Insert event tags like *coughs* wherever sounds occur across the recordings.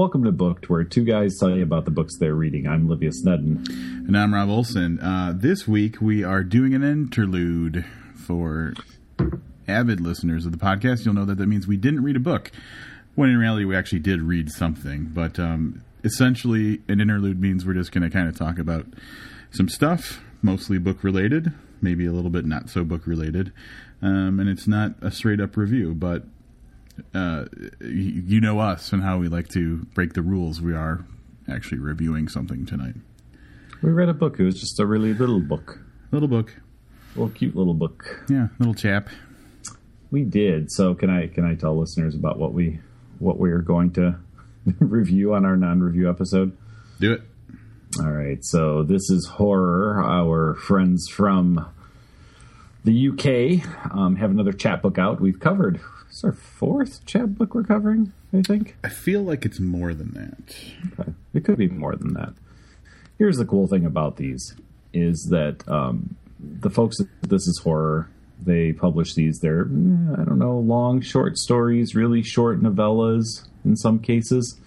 Welcome to Booked, where two guys tell you about the books they're reading. I'm Livius Nedin. And I'm Rob Olson. Uh, this week we are doing an interlude for avid listeners of the podcast. You'll know that that means we didn't read a book, when in reality we actually did read something. But um, essentially, an interlude means we're just going to kind of talk about some stuff, mostly book related, maybe a little bit not so book related. Um, and it's not a straight up review, but uh, you know us and how we like to break the rules. We are actually reviewing something tonight. We read a book. It was just a really little book. Little book. Little cute little book. Yeah, little chap. We did. So can I can I tell listeners about what we what we are going to *laughs* review on our non-review episode? Do it. All right. So this is horror. Our friends from the UK um, have another chapbook out. We've covered it's our fourth chapbook we're covering, I think. I feel like it's more than that. Okay. It could be more than that. Here's the cool thing about these is that um, the folks at This Is Horror, they publish these. They're, mm, I don't know, long, short stories, really short novellas in some cases.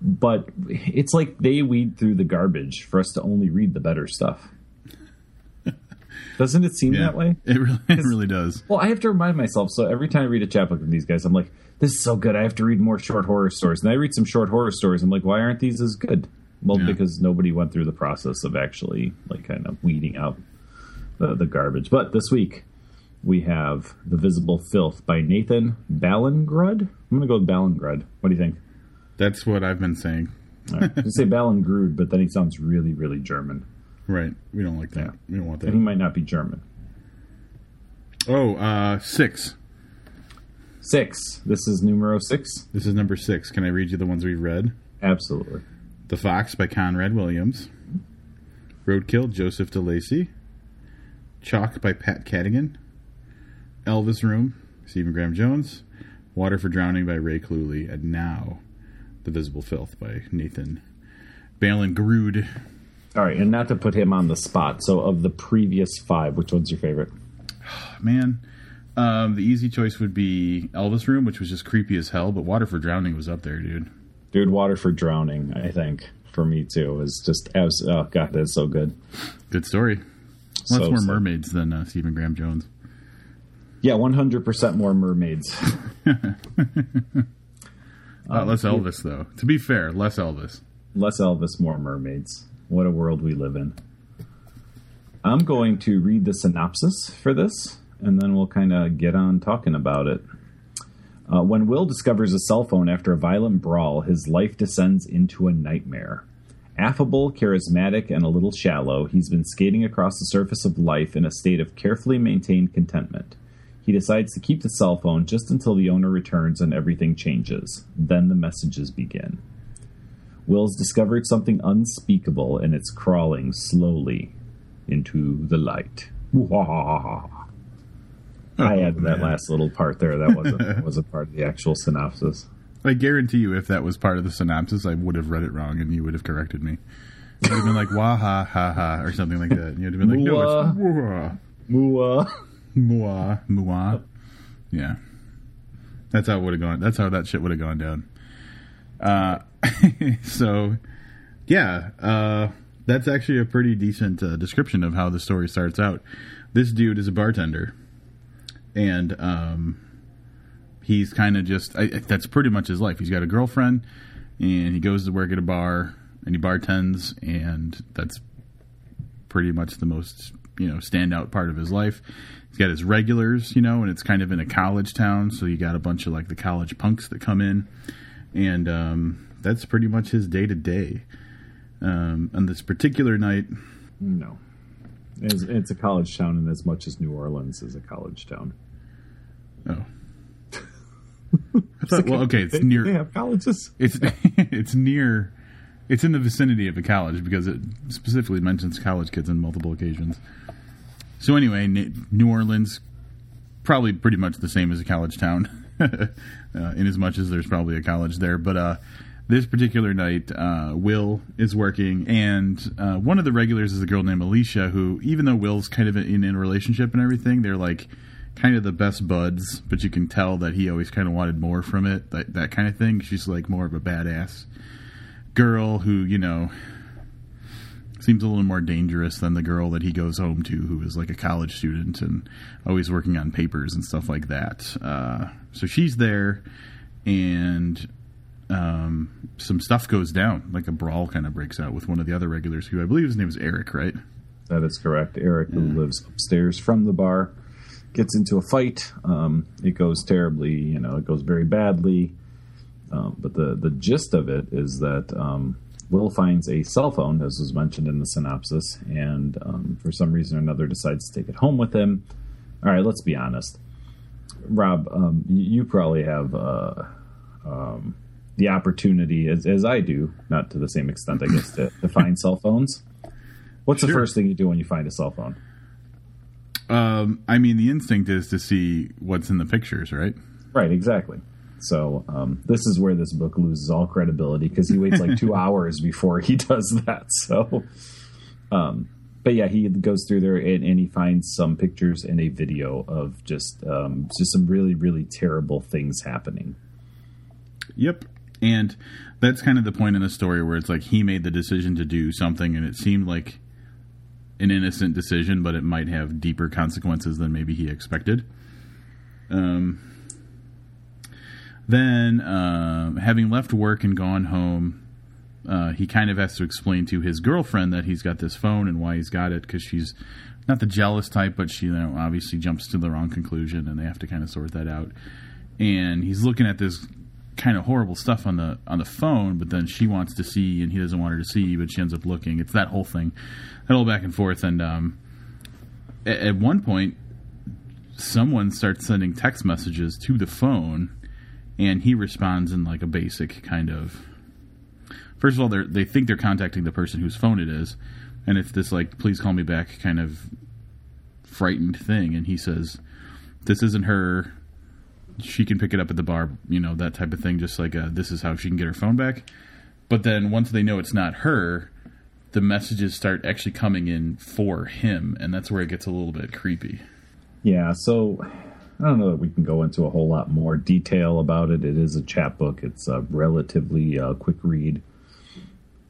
But it's like they weed through the garbage for us to only read the better stuff. Doesn't it seem Yeah, that way? It really, it really does. Well, I have to remind myself. So every time I read a chapbook of these guys, I'm like, this is so good. I have to read more short horror stories. And I read some short horror stories. I'm like, why aren't these as good? Well, Yeah. because nobody went through the process of actually like kind of weeding out the, the garbage. But this week we have The Visible Filth by Nathan Ballingrud. I'm going to go with Ballingrud. What do you think? That's what I've been saying. Right. I say Ballingrud, but then he sounds really, really German. Right. We don't like that. Yeah. We don't want And he might not be German. Oh, uh, six. Six. This is numero six. This is number six. Can I read you the ones we've read? Absolutely. The Fox by Conrad Williams. Roadkill, Joseph D'Lacey. Chalk by Pat Cadigan. Elvis Room, Stephen Graham Jones. Water for Drowning by Ray Cluley. And now, The Visible Filth by Nathan Balin Grood. All right, and not to put him on the spot. So, of the previous five, which one's your favorite? *sighs* Man, um, the easy choice would be Elvis Room, which was just creepy as hell, but Water for Drowning was up there, dude. Dude, Water for Drowning, I think, for me too, was just, as, oh, God, that's so good. Good story. Lots So more mermaids than uh, Stephen Graham Jones. Yeah, 100% more mermaids. *laughs* Uh, less Elvis, though. To be fair, less Elvis. Less Elvis, more mermaids. What a world we live in. I'm going to read the synopsis for this, and then we'll kind of get on talking about it. Uh, when Will discovers a cell phone after a violent brawl, his life descends into a nightmare. Affable, charismatic, and a little shallow, he's been skating across the surface of life in a state of carefully maintained contentment. He decides to keep the cell phone just until the owner returns and everything changes. Then the messages begin. Will's discovered something unspeakable, and it's crawling slowly into the light. I added oh, that last little part there. That wasn't *laughs* wasn't part of the actual synopsis. I guarantee you, if that was part of the synopsis, I would have read it wrong and you would have corrected me. It would have been like, wah ha ha ha, or something like that. And you'd have been like, no, it's wah. Mua. Mua, mua. Yeah. That's how it would have gone. That's how that shit would have gone down. Uh, *laughs* so, yeah, uh, that's actually a pretty decent uh, description of how the story starts out. This dude is a bartender, and um, he's kind of just I, that's pretty much his life. He's got a girlfriend, and he goes to work at a bar, and he bartends, and that's pretty much the most you know standout part of his life. He's got his regulars, you know, and it's kind of in a college town, so you got a bunch of like the college punks that come in, and um, that's pretty much his day to day. Um, On this particular night, No, it's, it's a college town, and as much as New Orleans is a college town. oh, *laughs* I thought, well, okay, it's They- near. They have colleges. It's *laughs* it's near. It's in the vicinity of a college because it specifically mentions college kids on multiple occasions. So anyway, New Orleans probably pretty much the same as a college town, *laughs* *laughs* in as much as there's probably a college there. But uh, this particular night, uh, Will is working, and uh, one of the regulars is a girl named Alicia, who, even though Will's kind of in, in a relationship and everything, they're like kind of the best buds, but you can tell that he always kind of wanted more from it. That that kind of thing. She's like more of a badass girl who you know seems a little more dangerous than the girl that he goes home to, who is like a college student and always working on papers and stuff like that. Uh, so she's there, and um, some stuff goes down, like a brawl kind of breaks out with one of the other regulars, who I believe his name is Eric, right? That is correct. Eric, who lives upstairs from the bar, gets into a fight. Um, it goes terribly, you know, it goes very badly. Um, but the, the gist of it is that um, Will finds a cell phone, as was mentioned in the synopsis, and um, for some reason or another decides to take it home with him. All right, let's be honest. Rob, um, you, probably have uh, um, the opportunity, as, as I do, not to the same extent, I guess, to, to find cell phones. What's the first thing you do when you find a cell phone? Um, I mean, the instinct is to see what's in the pictures, right? Right, exactly. So um, this is where this book loses all credibility because he waits like two *laughs* hours before he does that. So, um, but yeah, he goes through there and, and he finds some pictures and a video of just um, just some really really terrible things happening. Yep. And that's kind of the point in the story where it's like he made the decision to do something and it seemed like an innocent decision, but it might have deeper consequences than maybe he expected. Um, then, um, having left work and gone home, uh, he kind of has to explain to his girlfriend that he's got this phone and why he's got it because she's not the jealous type, but she you know, obviously jumps to the wrong conclusion and they have to kind of sort that out. And he's looking at this kind of horrible stuff on the on the phone, but then she wants to see and he doesn't want her to see, but she ends up looking. It's that whole thing, that whole back and forth. And um, at, at one point, someone starts sending text messages to the phone, and he responds in like a basic kind of. First of all, they they think they're contacting the person whose phone it is, and it's this like "please call me back" kind of frightened thing, and he says, "This isn't her." she can pick it up at the bar, you know, that type of thing. Just like uh, this is how she can get her phone back. But then once they know it's not her, the messages start actually coming in for him, and that's where it gets a little bit creepy. Yeah, so I don't know that we can go into a whole lot more detail about it. It is a chapbook. It's a relatively uh, quick read.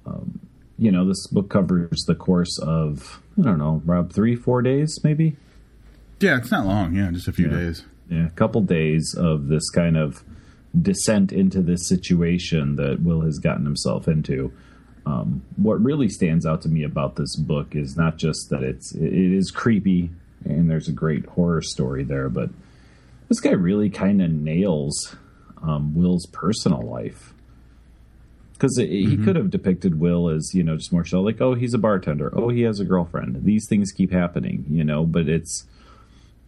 Um, you know, this book covers the course of I don't know, Rob, three, four days, maybe. Yeah, it's not long. Yeah, just a few Yeah. days. Yeah, a couple days of this kind of descent into this situation that Will has gotten himself into. Um, what really stands out to me about this book is not just that it's it is creepy and there's a great horror story there, but this guy really kind of nails um, Will's personal life because he could have depicted Will as you know just more so like oh he's a bartender oh he has a girlfriend these things keep happening you know but it's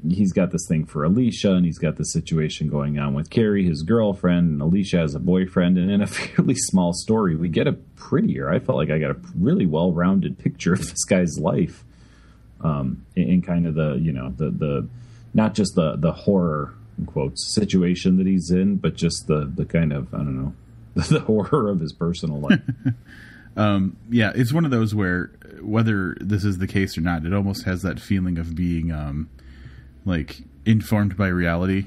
he's got this thing for Alicia, and he's got this situation going on with Carrie, his girlfriend, and Alicia has a boyfriend. And in a *laughs* fairly small story, we get a prettier. I felt like I got a really well-rounded picture of this guy's life, um, in, in kind of the you know the the not just the the horror quotes situation that he's in, but just the the kind of I don't know *laughs* the horror of his personal life. *laughs* um, Yeah, it's one of those where whether this is the case or not, it almost has that feeling of being um, like informed by reality.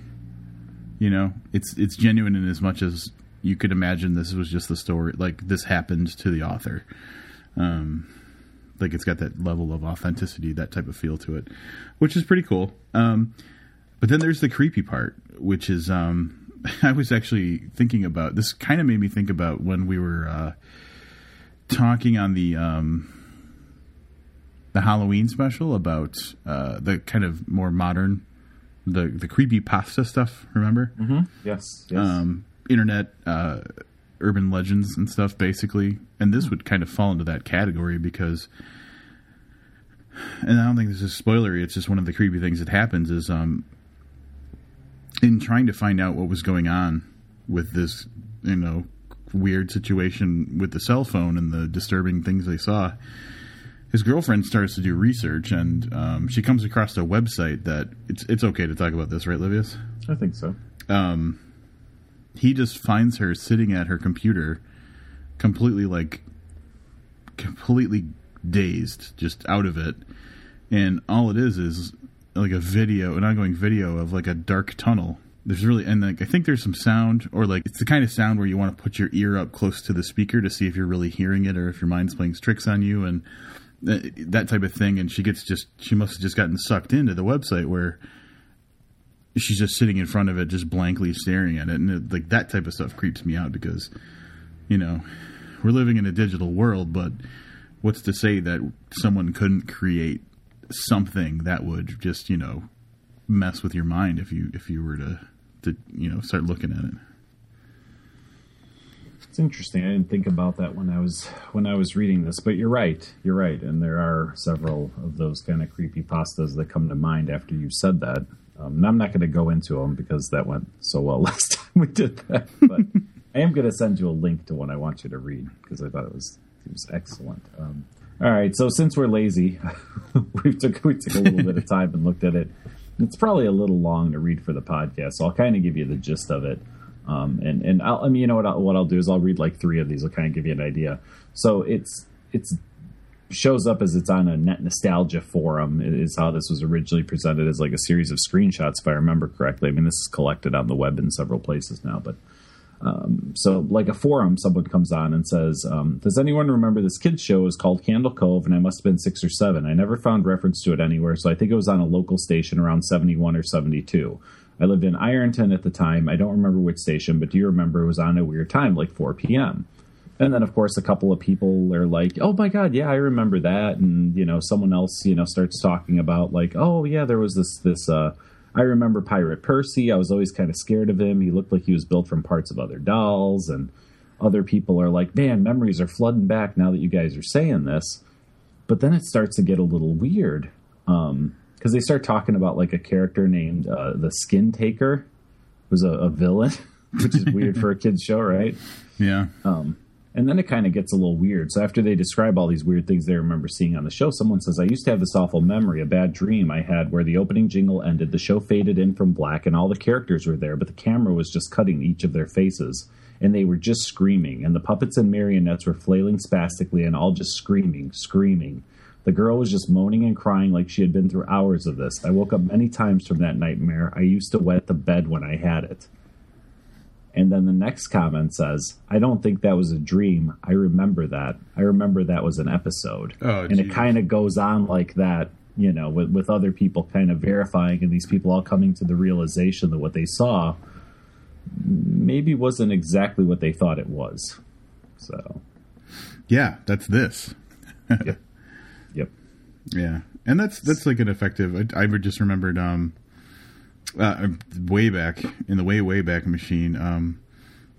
You know, it's it's genuine in as much as you could imagine this was just the story, like this happened to the author. Um, like it's got that level of authenticity, that type of feel to it, which is pretty cool. Um, but then there's the creepy part, which is um, *laughs* I was actually thinking about this. Kind of made me think about when we were. Uh, talking on the um, the Halloween special about uh, the kind of more modern the the creepy pasta stuff. Remember, yes, yes. um, internet uh, urban legends and stuff, basically. And this would kind of fall into that category because. And I don't think this is spoilery. It's just one of the creepy things that happens is um, in trying to find out what was going on with this, you know, weird situation with the cell phone and the disturbing things they saw. His girlfriend starts to do research, and um, she comes across a website that it's it's okay to talk about this, right, Livius? I think so. He just finds her sitting at her computer completely like completely dazed just out of it and all it is is like a video, an ongoing video of like a dark tunnel. There's really and like I think there's some sound or like it's the kind of sound where you want to put your ear up close to the speaker to see if you're really hearing it or if your mind's playing tricks on you and uh, that type of thing. And she gets just she must have just gotten sucked into the website where she's just sitting in front of it, just blankly staring at it, and it, like that type of stuff creeps me out because you know we're living in a digital world, but what's to say that someone couldn't create something that would just you know mess with your mind if you if you were to to you know start looking at it. It's interesting. I didn't think about that when I was when I was reading this, but you're right. You're right, and there are several of those kind of creepy pastas that come to mind after you said that. Um, and I'm not going to go into them because that went so well *laughs* last time we did that. But I am going to send you a link to one I want you to read because I thought it was it was excellent. Um, all right, so since we're lazy, *laughs* we took we took a little bit of time and looked at it. It's probably a little long to read for the podcast, so I'll kind of give you the gist of it. Um, and and I'll, I mean, you know what? I'll, what I'll do is I'll read like three of these. I'll kind of give you an idea. So it's it's shows up as it's on a net nostalgia forum is how this was originally presented as like a series of screenshots if i remember correctly. I mean this is collected on the web in several places now but um, so like a forum someone comes on and says um, does anyone remember this kids show? Is called candle cove and i must have been six or seven. I never found reference to it anywhere so i think it was on a local station around 71 or 72 i lived in ironton at the time. I don't remember which station but do you remember it was on a weird time like 4 p.m and then of course a couple of people are like oh my god yeah i remember that. And you know someone else you know starts talking about like oh yeah there was this this uh i remember pirate percy. I was always kind of scared of him. He looked like he was built from parts of other dolls. And other people are like man memories are flooding back now that you guys are saying this. But then it starts to get a little weird um because they start talking about like a character named uh, the skin taker who's a, a villain *laughs* which is weird for a kids show right? Yeah. um, and then it kind of gets a little weird. So after they describe all these weird things they remember seeing on the show, someone says, I used to have this awful memory, a bad dream I had where the opening jingle ended, the show faded in from black, and all the characters were there, but the camera was just cutting each of their faces. And they were just screaming, and the puppets and marionettes were flailing spastically and all just screaming, screaming. The girl was just moaning and crying like she had been through hours of this. I woke up many times from that nightmare. I used to wet the bed when I had it. And then the next comment says, I don't think that was a dream. I remember that. I remember that was an episode. Oh, and it kind of goes on like that, you know, with, with other people kind of verifying and these people all coming to the realization that what they saw maybe wasn't exactly what they thought it was. So, Yeah, that's this. yep. Yep. *laughs* Yeah, and that's that's like an effective. I, I just remembered um, uh, way back in the way way back machine um,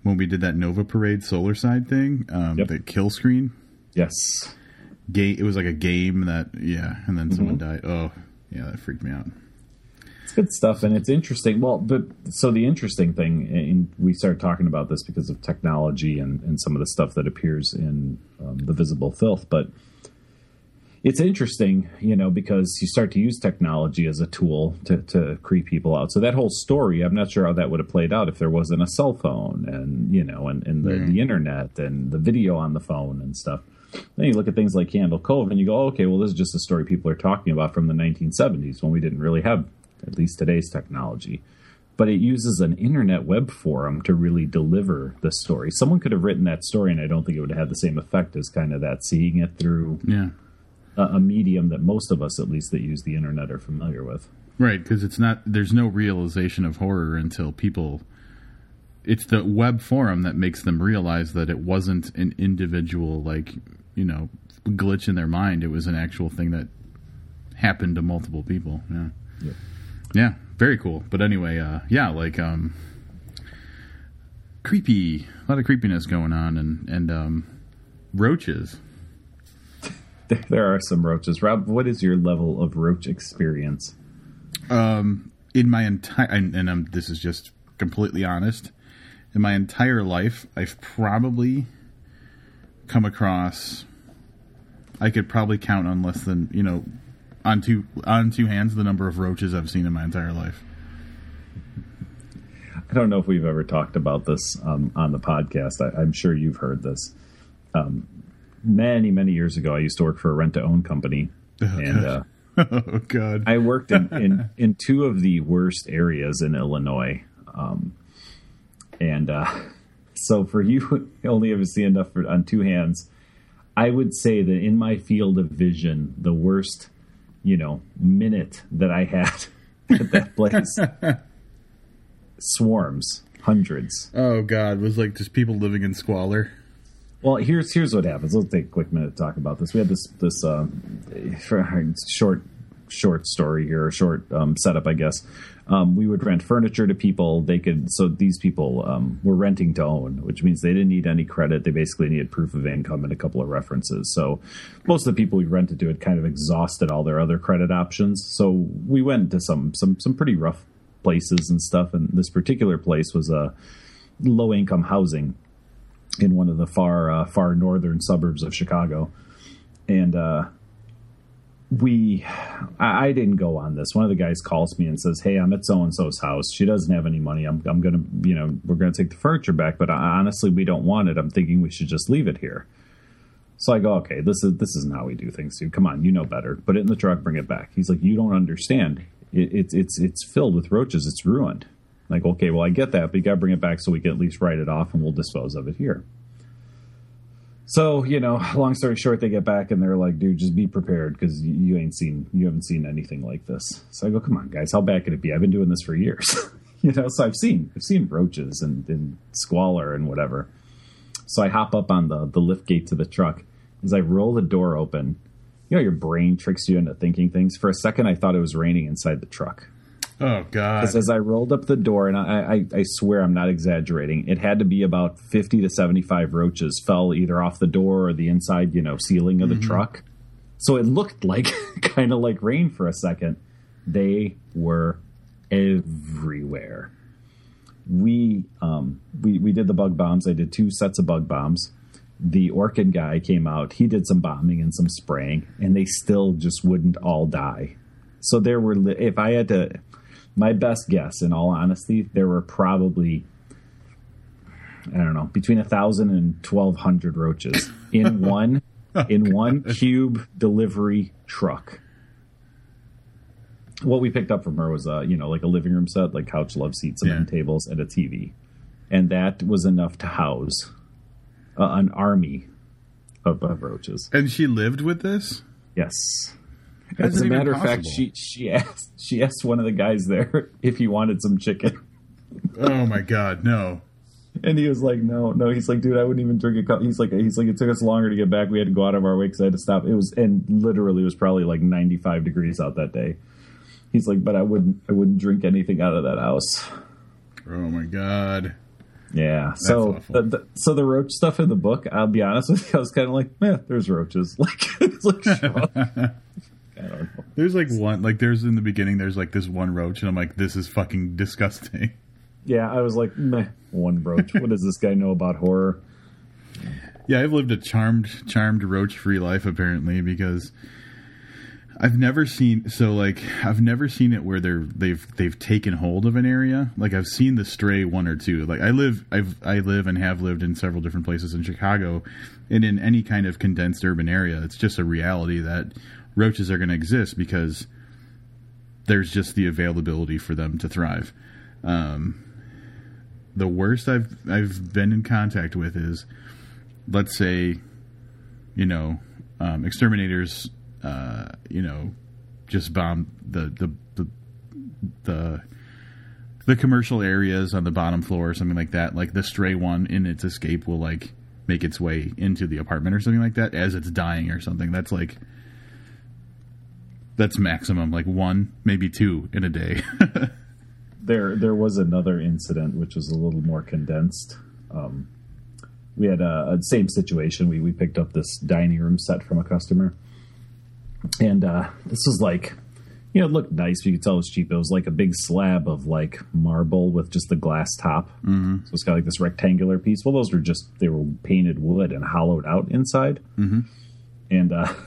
when we did that Nova Parade Solar Side thing, um, Yep. the kill screen. Yes. Game. It was like a game that yeah, and then someone died. Oh, yeah, that freaked me out. It's good stuff, and it's interesting. Well, but so the interesting thing, and we started talking about this because of technology and, and some of the stuff that appears in um, the visible filth, but it's interesting, you know, because you start to use technology as a tool to, to creep people out. So that whole story, I'm not sure how that would have played out if there wasn't a cell phone and, you know, and, and the, Yeah. the internet and the video on the phone and stuff. Then you look at things like Candle Cove and you go, okay, well, this is just a story people are talking about from the 1970s when we didn't really have at least today's technology. But it uses an internet web forum to really deliver the story. Someone could have written that story, and I don't think it would have had the same effect as kind of that seeing it through Yeah, a, medium that most of us, at least that use the internet, are familiar with. right. Because it's not. There's no realization of horror until people. It's the web forum that makes them realize that it wasn't an individual like you know glitch in their mind. It was an actual thing that happened to multiple people. Yeah. Yep. Yeah, very cool. But anyway, uh, yeah, like um, creepy, a lot of creepiness going on, and and um, roaches. There, *laughs* there are some roaches. Rob, what is your level of roach experience? Um, in my entire, and, and um, this is just completely honest, in my entire life, I've probably come across. I could probably count on less than you know, on two on two hands the number of roaches I've seen in my entire life. I don't know if we've ever talked about this um, on the podcast. I, I'm sure you've heard this. Um, many, many years ago, I used to work for a rent to own company, Oh, and uh, *laughs* oh God! I worked in, in *laughs* in two of the worst areas in Illinois, um, and uh, *laughs* so for you only ever see enough for, on two hands. I would say that in my field of vision, the worst, you know, minute that I had at that place, swarms, hundreds. Oh God! It was like just people living in squalor. Well, here's here's what happens. Let's take a quick minute to talk about this. We had this this uh, short short story here, a short um, setup, I guess. Um, we would rent furniture to people. They could so these people um, were renting to own, which means they didn't need any credit. They basically needed proof of income and a couple of references. So most of the people we rented to had kind of exhausted all their other credit options. So we went to some some some pretty rough places and stuff. And this particular place was a low income housing in one of the far uh, far northern suburbs of Chicago, and uh, we I, I, didn't go on this. One of the guys calls me and says, "Hey, I'm at so and so's house. She doesn't have any money. I'm I'm gonna you know we're gonna take the furniture back, but honestly, we don't want it. I'm thinking we should just leave it here." So I go, "Okay, this is this isn't how we do things, dude. Come on, you know better. Put it in the truck, bring it back." He's like, "You don't understand. It, it's it's it's filled with roaches. It's ruined." Like, okay, well, I get that, but you got to bring it back so we can at least write it off and we'll dispose of it here. So, you know, *laughs* long story short, they get back and they're like, dude, just be prepared because you ain't seen, you haven't seen anything like this. So I go, come on, guys, how bad could it be? I've been doing this for years. *laughs* you know, so I've seen, I've seen roaches and, and squalor and whatever. So I hop up on the, the lift gate to the truck. As I roll the door open, you know, your brain tricks you into thinking things. For a second, I thought it was raining inside the truck. Oh God! Because as I rolled up the door, and I, I, I, swear I'm not exaggerating, it had to be about fifty to seventy-five roaches fell either off the door or the inside, you know, ceiling of the mm-hmm. truck. So it looked like *laughs* kind of like rain for a second. They were everywhere. We um we we did the bug bombs. I did two sets of bug bombs. The Orkin guy came out. He did some bombing and some spraying, and they still just wouldn't all die. So there were if I had to my best guess, in all honesty, there were probably I don't know between a thousand and twelve hundred roaches *laughs* in one oh, in one cube delivery truck. What we picked up from her was a you know like a living room set, like couch, love seats, and yeah. tables, and a TV, and that was enough to house uh, an army of, of roaches. And she lived with this. Yes. As a matter of fact, she she *laughs* asked she asked one of the guys there *laughs* if he wanted some chicken. oh my god, no! And he was like, "No, no." He's like, "Dude, I wouldn't even drink a cup." He's like, "He's like, it took us longer to get back. We had to go out of our way because I had to stop. It was and literally it was probably like ninety five degrees out that day." He's like, "But I wouldn't, I wouldn't drink anything out of that house." Oh my god! Yeah. That's so the, the, so the roach stuff in the book, I'll be honest with you, I was kind of like, "Yeah, there's roaches." *laughs* Like, it's like there's like one, like there's in the beginning, there's like this one roach, and I'm like, this is fucking disgusting. *laughs* Yeah, I was like, meh, one roach. what does this guy know about horror? Yeah, I've lived a charmed, charmed roach-free life apparently because I've never seen so like I've never seen it where they're they've they've taken hold of an area. Like I've seen the stray one or two. Like I live I've I live and have lived in several different places in Chicago and in any kind of condensed urban area. It's just a reality that roaches are going to exist because there's just the availability for them to thrive. Um, the worst I've I've been in contact with is, let's say, you know, um, exterminators, uh, you know, just bomb the the the the the commercial areas on the bottom floor or something like that. Like the stray one in its escape will like make its way into the apartment or something like that as it's dying or something. That's like that's maximum, like one, maybe two in a day. *laughs* there, there was another incident which was a little more condensed. Um, we had a, a, same situation. We we picked up this dining room set from a customer, and uh, this was like, you know, it looked nice. You could tell it was cheap. It was like a big slab of like marble with just the glass top. Mm-hmm. So it's got like this rectangular piece. Well, those were just they were painted wood and hollowed out inside, mm-hmm. and. Uh, *laughs*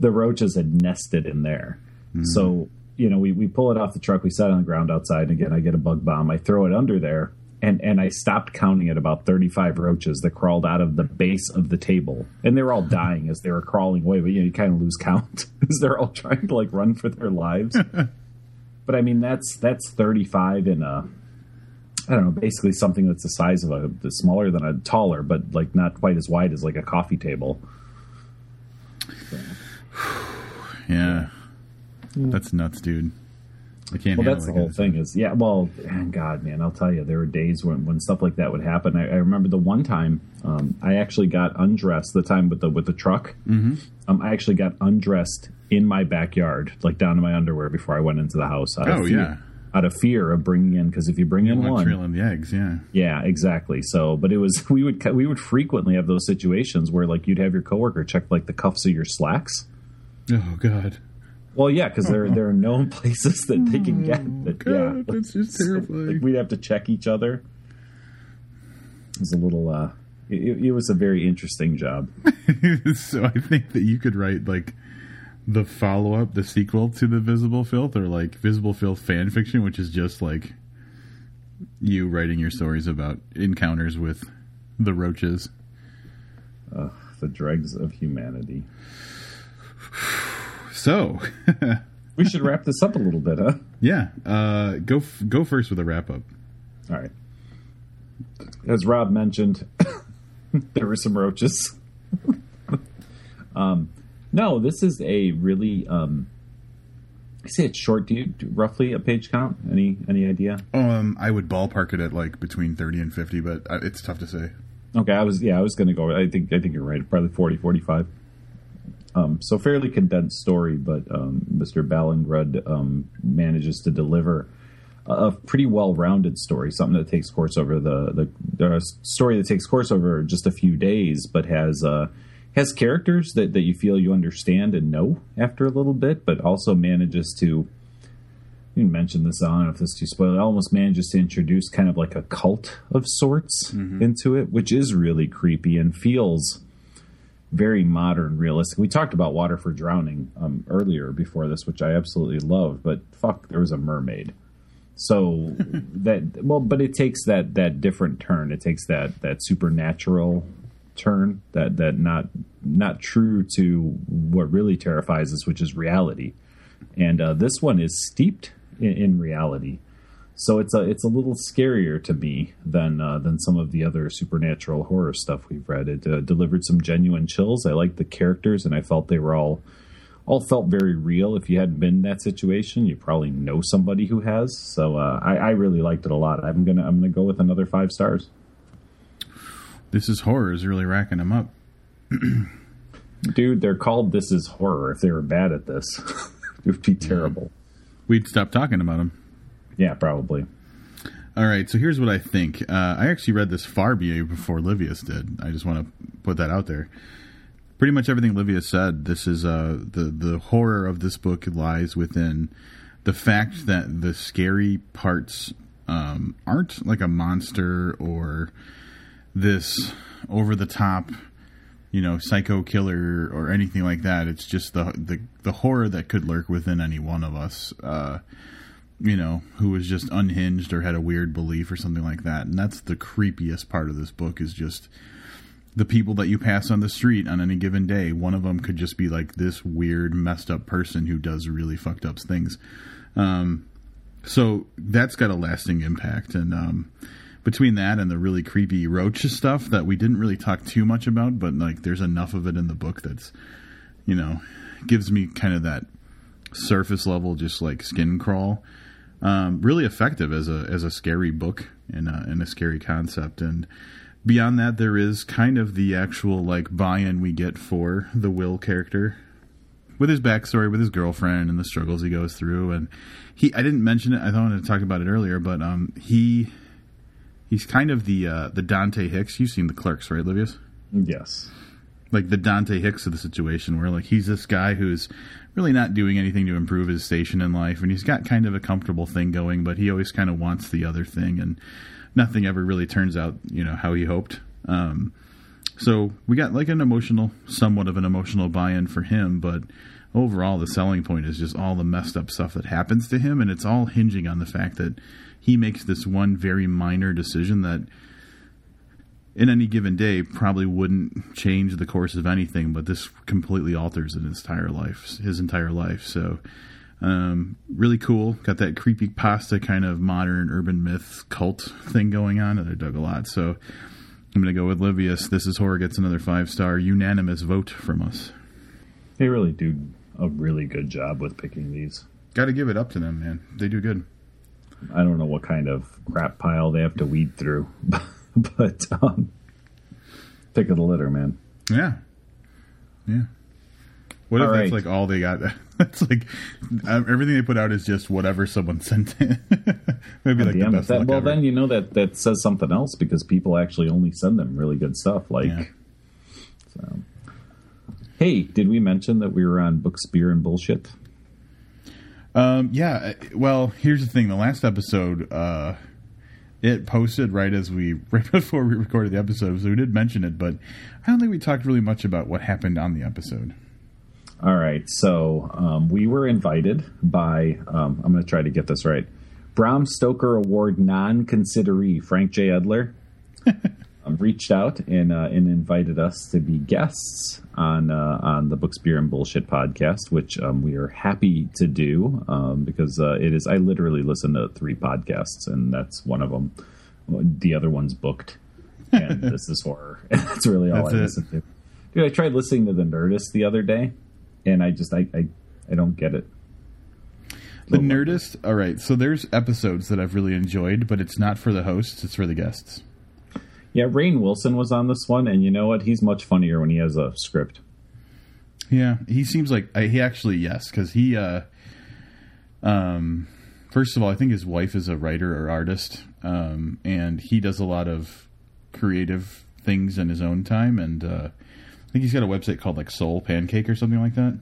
the roaches had nested in there. Mm-hmm. So, you know, we, we pull it off the truck, we set it on the ground outside, and again, I get a bug bomb, I throw it under there, and and I stopped counting at about 35 roaches that crawled out of the base of the table, and they were all dying as they were crawling away. But you, know, you kind of lose count *laughs* as they're all trying to like run for their lives. *laughs* but I mean, that's that's 35 in a I don't know, basically something that's the size of a smaller than a taller, but like not quite as wide as like a coffee table. So. Yeah. That's nuts, dude. I can't. Well, that's the whole thing. Is yeah. Well, and God, man, I'll tell you, there were days when, when stuff like that would happen. I, I remember the one time um, I actually got undressed. The time with the with the truck, mm-hmm. um, I actually got undressed in my backyard, like down to my underwear, before I went into the house. oh yeah. Out of fear of bringing in, because if you bring you in one, trailing the eggs, yeah, yeah, exactly. So, but it was *laughs* we would we would frequently have those situations where like you'd have your coworker check like the cuffs of your slacks. Oh God. Well, yeah, because there there are known *laughs* places that they can get. That, God, yeah, that's just *laughs* terrifying. like, we'd have to check each other. It was a little. uh it, it was a very interesting job. *laughs* so I think that you could write like the follow up, the sequel to the Visible Filth, or like Visible Filth fan fiction, which is just like you writing your stories about encounters with the roaches. Uh, the dregs of humanity. So we should wrap this up a little bit, huh? Yeah. Uh, go f- go first with a wrap up. All right. As Rob mentioned, *coughs* there were some roaches. *laughs* um, no, this is a really. Um, I say it's short. Do you do roughly a page count? Any any idea? Um, I would ballpark it at like between thirty and fifty, but uh, it's tough to say. Okay, I was yeah, I was going to go. I think I think you're right. Probably 40, 45. Um, so fairly condensed story, but um, Mr. Ballingrud um, manages to deliver a pretty well-rounded story, something that takes course over the the, story that takes course over just a few days, but has uh, has characters that, that you feel you understand and know after a little bit, but also manages to. You mentioned this. I don't know if this is too spoiler. Almost manages to introduce kind of like a cult of sorts mm-hmm. into it, which is really creepy and feels very modern, realistic. We talked about Water for Drowning um, earlier before this, which I absolutely love. But fuck, there was a mermaid. So *laughs* that well, but it takes that that different turn. It takes that that supernatural turn that that not not true to what really terrifies us, which is reality. And uh, this one is steeped in, in reality. So it's a it's a little scarier to me than uh, than some of the other supernatural horror stuff we've read. It uh, delivered some genuine chills. I liked the characters, and I felt they were all all felt very real. If you hadn't been in that situation, you probably know somebody who has. So uh, I, I really liked it a lot. I'm gonna I'm gonna go with another five stars. This is horror is really racking them up. *clears throat* Dude, they're called This Is Horror. If they were bad at this, *laughs* it would be terrible. We'd stop talking about them. Yeah, probably. All right, so here's what I think. Uh, I actually read this far before Livius did. I just want to put that out there. Pretty much everything Livius said. This is uh, the the horror of this book lies within the fact that the scary parts um, aren't like a monster or this over the top, you know, psycho killer or anything like that. It's just the the, the horror that could lurk within any one of us. Uh, you know, who was just unhinged or had a weird belief or something like that. And that's the creepiest part of this book is just the people that you pass on the street on any given day. One of them could just be like this weird, messed up person who does really fucked up things. Um, so that's got a lasting impact. And um, between that and the really creepy roach stuff that we didn't really talk too much about, but like there's enough of it in the book that's, you know, gives me kind of that surface level, just like skin crawl um, really effective as a as a scary book and a, and a scary concept. And beyond that, there is kind of the actual like buy-in we get for the Will character with his backstory with his girlfriend and the struggles he goes through. And he, I didn't mention it. I thought I wanted to talk about it earlier, but um, he he's kind of the uh, the Dante Hicks. You've seen the Clerks, right, Livius? Yes. Like the Dante Hicks of the situation, where like he's this guy who's really not doing anything to improve his station in life, and he's got kind of a comfortable thing going, but he always kind of wants the other thing, and nothing ever really turns out, you know, how he hoped. Um, so we got like an emotional, somewhat of an emotional buy-in for him, but overall, the selling point is just all the messed up stuff that happens to him, and it's all hinging on the fact that he makes this one very minor decision that in any given day probably wouldn't change the course of anything, but this completely alters his entire life, his entire life. So, um, really cool. Got that creepy pasta kind of modern urban myth cult thing going on that I dug a lot. So, I'm going to go with Livius. This is horror gets another five star unanimous vote from us. They really do a really good job with picking these. Got to give it up to them, man. They do good. I don't know what kind of crap pile they have to weed through, *laughs* *laughs* but um, pick of the litter, man. Yeah, yeah. What if All that's like all they got? *laughs* That's like um, everything they put out is just whatever someone *laughs* sent in. Maybe like the it. best That, well, ever. then you know that that says something else because people actually only send them really good stuff. Like, Yeah. so. Hey, did we mention that we were on Books, Beer, and Bullshit? Um, yeah. Well, here's the thing. The last episode, uh, it posted right as we *laughs* right before we recorded the episode, so we did mention it, but I don't think we talked really much about what happened on the episode. All right, so um, we were invited by um, I'm going to try to get this right. Bram Stoker Award non-consideree Frank J. Edler *laughs* reached out and uh, and invited us to be guests on uh, on the Books, Beer, and Bullshit podcast, which um, we are happy to do um, because uh, it is. I literally listen to three podcasts, and that's one of them. The other one's booked, and *laughs* this is horror. *laughs* That's really all That's I it. listen to. Dude, I tried listening to the Nerdist the other day, and I just I I, I don't get it. The Nerdist. All right, so there's episodes that I've really enjoyed, but it's not for the hosts; it's for the guests. Yeah, Rainn Wilson was on this one, and you know what? He's much funnier when he has a script. Yeah, he seems like uh, he actually yes, because he. Uh, um, first of all, I think his wife is a writer or artist, um, and he does a lot of creative things in his own time. And uh, I think he's got a website called like Soul Pancake or something like that.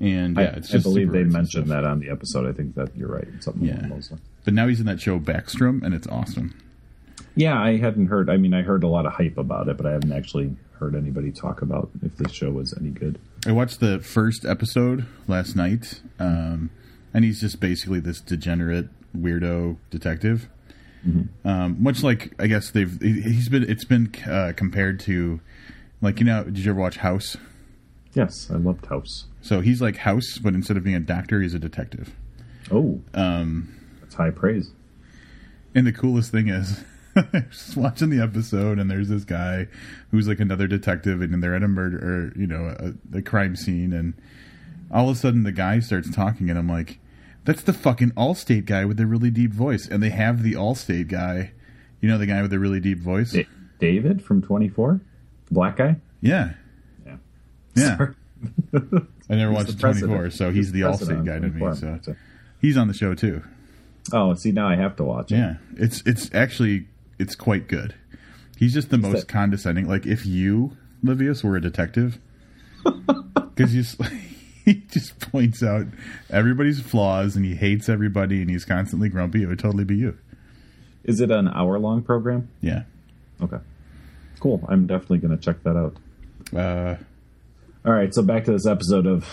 And yeah, I, I believe they mentioned stuff. that on the episode. I think that you're right. Something Yeah. But now he's in that show Backstrom, and it's awesome. Yeah, I hadn't heard. I mean, I heard a lot of hype about it, but I haven't actually heard anybody talk about if this show was any good. I watched the first episode last night, um, and he's just basically this degenerate weirdo detective. Um, much like I guess they've he- he's been it's been uh, compared to like you know did you ever watch House? Yes, I loved House. So he's like House, but instead of being a doctor, he's a detective. Oh, Um, that's high praise. And the coolest thing is, *laughs* just watching the episode, and there's this guy who's like another detective, and they're at a murder, or you know, a, a crime scene, and all of a sudden the guy starts talking, and I'm like, "That's the fucking Allstate guy with the really deep voice." And they have the Allstate guy, you know, the guy with the really deep voice. Da- David from 24, black guy. Yeah, Yeah, yeah. *laughs* I never He's watched 24, president. so he's, the president Allstate guy to me. So he's on the show too. Oh, see, now I have to watch it. Yeah, it's it's actually it's quite good. He's just the most that- condescending. Like if you, Livius, were a detective, *laughs* because he's *laughs* he just points out everybody's flaws and he hates everybody and he's constantly grumpy. It would totally be you. Is it an hour long program? Yeah. Okay, cool. I'm definitely going to check that out. Uh, All right, so back to this episode of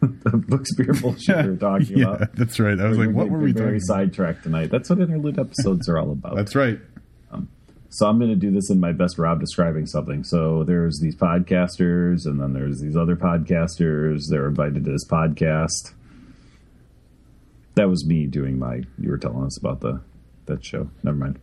the books, beer, *laughs* bullshit we were talking yeah, about. that's right. I was like, what were we very talking? sidetracked tonight? That's what interlude episodes are all about. That's right. Um, so I'm going to do this in my best Rob describing something. So there's these podcasters, and then there's these other podcasters. They're invited to this podcast. That was me doing my. You were telling us about the that show. Never mind.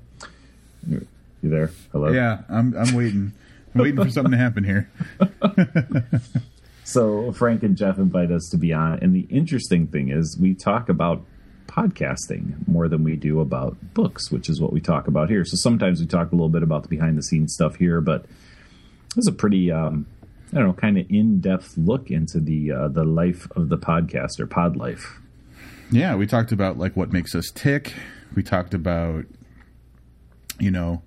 You you there? Hello. Yeah, I'm I'm waiting. I'm waiting for something to happen here. *laughs* *laughs* So Frank and Jeff invite us to be on, and the interesting thing is we talk about podcasting more than we do about books, which is what we talk about here. So sometimes we talk a little bit about the behind the scenes stuff here, but is a pretty, um, I don't know, kind of in depth look into the uh, the life of the podcaster, pod life. Yeah, we talked about like what makes us tick. We talked about you know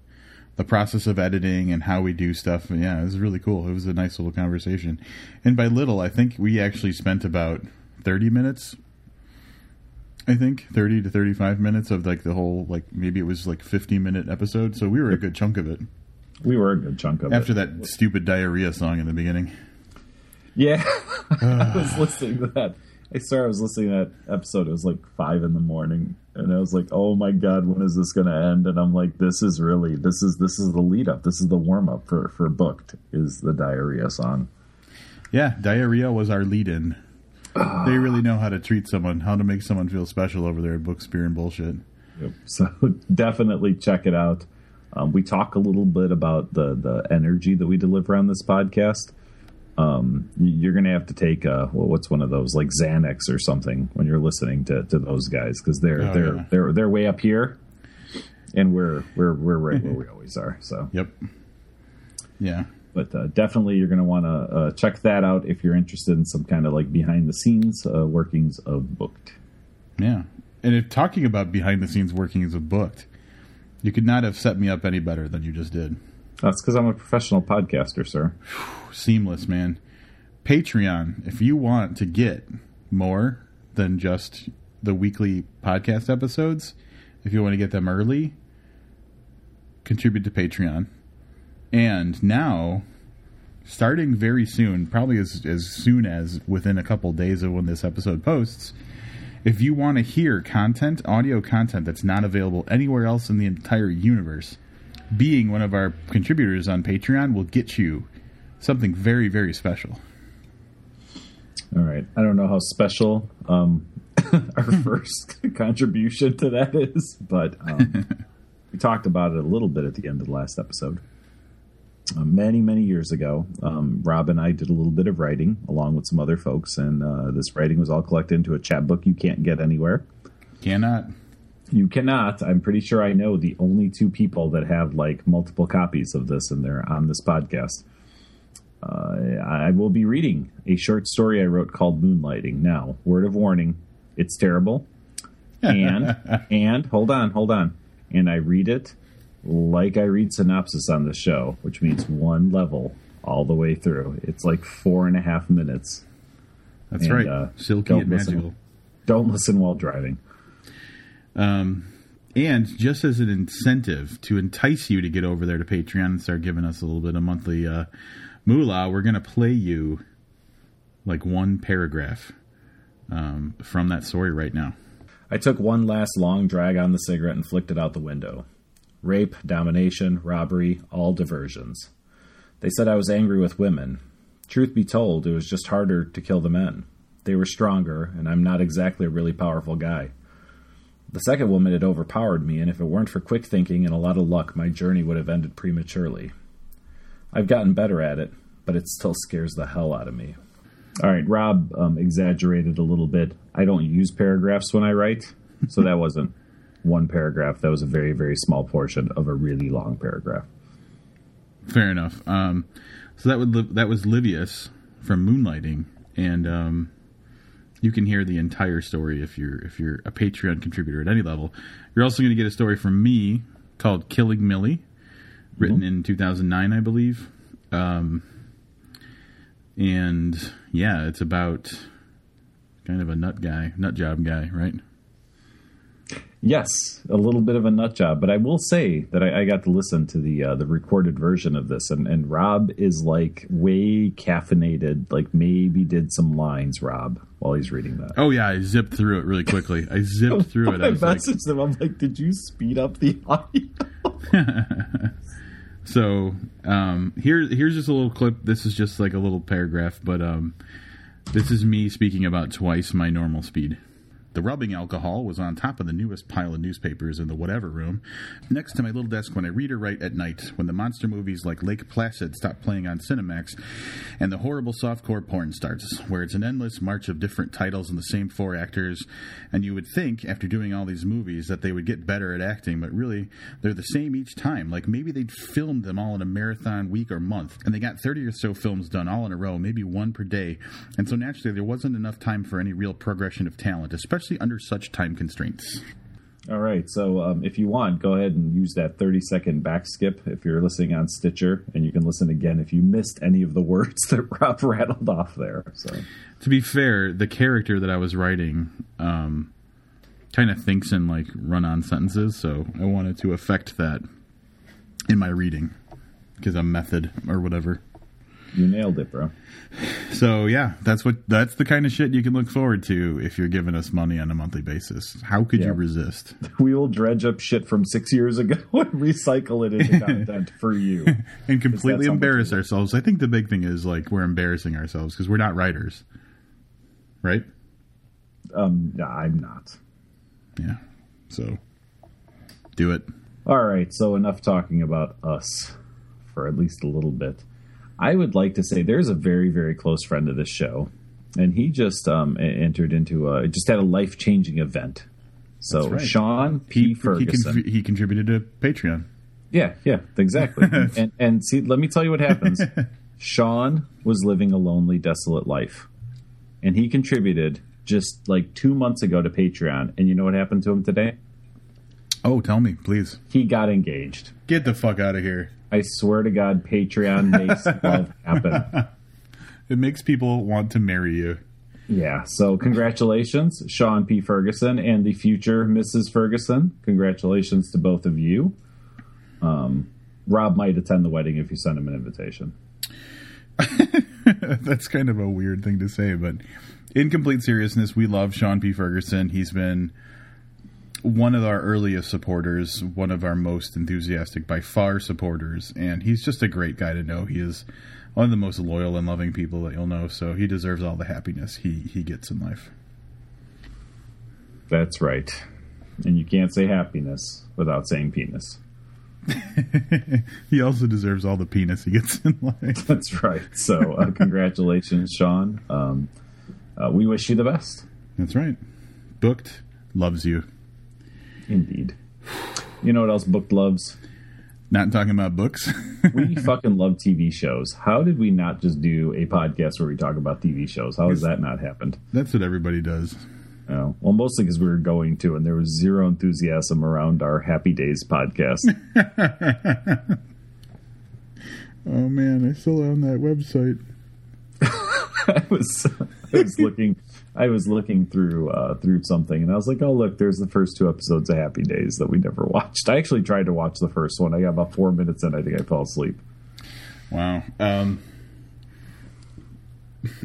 the process of editing and how we do stuff. Yeah, it was really cool. It was a nice little conversation. And by little, I think we actually spent about 30 minutes I think 30 to 35 minutes of like the whole like maybe it was like 50 minute episode. So we were a good chunk of it We were a good chunk of after it. After that stupid diarrhea song in the beginning. Yeah, *laughs* I was listening to that, I swear I was listening to that episode. It was like five in the morning, and I was like, "Oh my god, when is this going to end?" And I'm like, "This is really this is this is the lead up. This is the warm up for for booked is the diarrhea song." Yeah, diarrhea was our lead in. they really know how to treat someone, how to make someone feel special over there at Books, Beer, and Bullshit. Yep. *laughs* So definitely check it out. Um, we talk a little bit about the the energy that we deliver on this podcast um, you're going to have to take a, well, what's one of those like Xanax or something when you're listening to, to those guys because they're oh, they're yeah. they're they're way up here, and we're we're we're right where we *laughs* always are. So yep, yeah. But uh, definitely, you're going to want to uh, check that out if you're interested in some kind of like behind the scenes uh, workings of Booked. Yeah, and if talking about behind the scenes workings of Booked, you could not have set me up any better than you just did. That's because I'm a professional podcaster, sir. Seamless, man. Patreon, if you want to get more than just the weekly podcast episodes, if you want to get them early, contribute to Patreon. And now, starting very soon, probably as, as soon as within a couple days of when this episode posts, if you want to hear content, audio content that's not available anywhere else in the entire universe, being one of our contributors on Patreon will get you something very, very special. All right. I don't know how special um, *laughs* our *laughs* first contribution to that is, but um, *laughs* we talked about it a little bit at the end of the last episode. Uh, many, many years ago, um, Rob and I did a little bit of writing along with some other folks, and uh, this writing was all collected into a chapbook you can't get anywhere. Cannot. You cannot. I'm pretty sure I know the only two people that have like multiple copies of this and they're on this podcast. Uh, I will be reading a short story I wrote called Moonlighting. Now, word of warning, it's terrible. And *laughs* and hold on, hold on. And I read it like I read synopsis on the show, which means one level all the way through. It's like four and a half minutes. That's and, right. Uh, Silky and listen, magical. Don't listen while driving. Um, and just as an incentive to entice you to get over there to Patreon and start giving us a little bit of monthly uh, moolah, we're going to play you like one paragraph um, from that story right now. I took one last long drag on the cigarette and flicked it out the window. Rape, domination, robbery, all diversions. They said I was angry with women. Truth be told, it was just harder to kill the men. They were stronger, and I'm not exactly a really powerful guy. The second woman had overpowered me, and if it weren't for quick thinking and a lot of luck, my journey would have ended prematurely. I've gotten better at it, but it still scares the hell out of me. All right, Rob um, exaggerated a little bit. I don't use paragraphs when I write, so that wasn't *laughs* one paragraph. That was a very, very small portion of a really long paragraph. Fair enough. Um, so that would that was Livius from Moonlighting, and um, you can hear the entire story if you're if you're a Patreon contributor at any level. You're also going to get a story from me called "Killing Millie," written mm-hmm. in 2009, I believe. Um, and yeah, it's about kind of a nut guy, nut job guy, right? Yes, a little bit of a nut job, but I will say that I, I got to listen to the uh, the recorded version of this, and, and Rob is like way caffeinated. Like maybe did some lines, Rob, while he's reading that. Oh yeah, I zipped through it really quickly. I zipped *laughs* through it. I, I messaged like... him. I'm like, did you speed up the audio? *laughs* so um, here, here's just a little clip. This is just like a little paragraph, but um, this is me speaking about twice my normal speed. The rubbing alcohol was on top of the newest pile of newspapers in the whatever room, next to my little desk when I read or write at night, when the monster movies like Lake Placid stop playing on Cinemax, and the horrible softcore porn starts, where it's an endless march of different titles and the same four actors, and you would think, after doing all these movies, that they would get better at acting, but really, they're the same each time. Like maybe they'd filmed them all in a marathon week or month, and they got 30 or so films done all in a row, maybe one per day, and so naturally there wasn't enough time for any real progression of talent, especially especially under such time constraints. All right. So um, if you want, go ahead and use that 30 second back skip if you're listening on Stitcher, and you can listen again if you missed any of the *laughs* words that Rob rattled off there. So, to be fair, the character that I was writing um, kind of thinks in like run on sentences, so I wanted to affect that in my reading because I'm method or whatever. You nailed it, bro. So yeah, that's what that's the kind of shit you can look forward to if you're giving us money on a monthly basis. How could Yeah. you resist? *laughs* We will dredge up shit from six years ago *laughs* and recycle it into *laughs* content for you. And completely that's how much embarrass ourselves. I think the big thing is like we're embarrassing ourselves because we're not writers, right? Um, no, I'm not. Yeah. So do it. All right, so enough talking about us for at least a little bit. I would like to say there's a very, very close friend of this show, and he just um, entered into a just had a life changing event. So right. Sean P. He, Ferguson. con- he contributed to Patreon. Yeah, yeah, exactly. *laughs* and and see, let me tell you what happens. *laughs* Sean was living a lonely, desolate life, and he contributed just like two months ago to Patreon. And you know what happened to him today? Oh, tell me, please. He got engaged. Get the fuck out of here. I swear to God, Patreon makes *laughs* love happen. *laughs* It makes people want to marry you. Yeah. So congratulations, Sean P. Ferguson and the future Mrs. Ferguson. Congratulations to both of you. Um, Rob might attend the wedding if you send him an invitation. *laughs* That's kind of a weird thing to say, but in complete seriousness, we love Sean P. Ferguson. He's been one of our earliest supporters, one of our most enthusiastic by far supporters, and he's just a great guy to know. He is one of the most loyal and loving people that you'll know, so he deserves all the happiness he, he gets in life. That's right. And you can't say happiness without saying penis. *laughs* He also deserves all the penis he gets in life. *laughs* That's right. So uh, *laughs* congratulations, Sean. Um, uh, we wish you the best. That's right. Booked loves you. Indeed. You know what else Booked loves? Not talking about books. *laughs* We fucking love TV shows. How did we not just do a podcast where we talk about TV shows? How has that not happened? That's what everybody does. Oh, well, mostly because we were going to, and there was zero enthusiasm around our Happy Days podcast. *laughs* Oh man, I still own that website. *laughs* I was, I was looking, I was looking through uh, through something, and I was like, "Oh, look, there's the first two episodes of Happy Days that we never *laughs* watched." I actually tried to watch the first one. I got about four minutes in. I think I fell asleep. Wow. Um,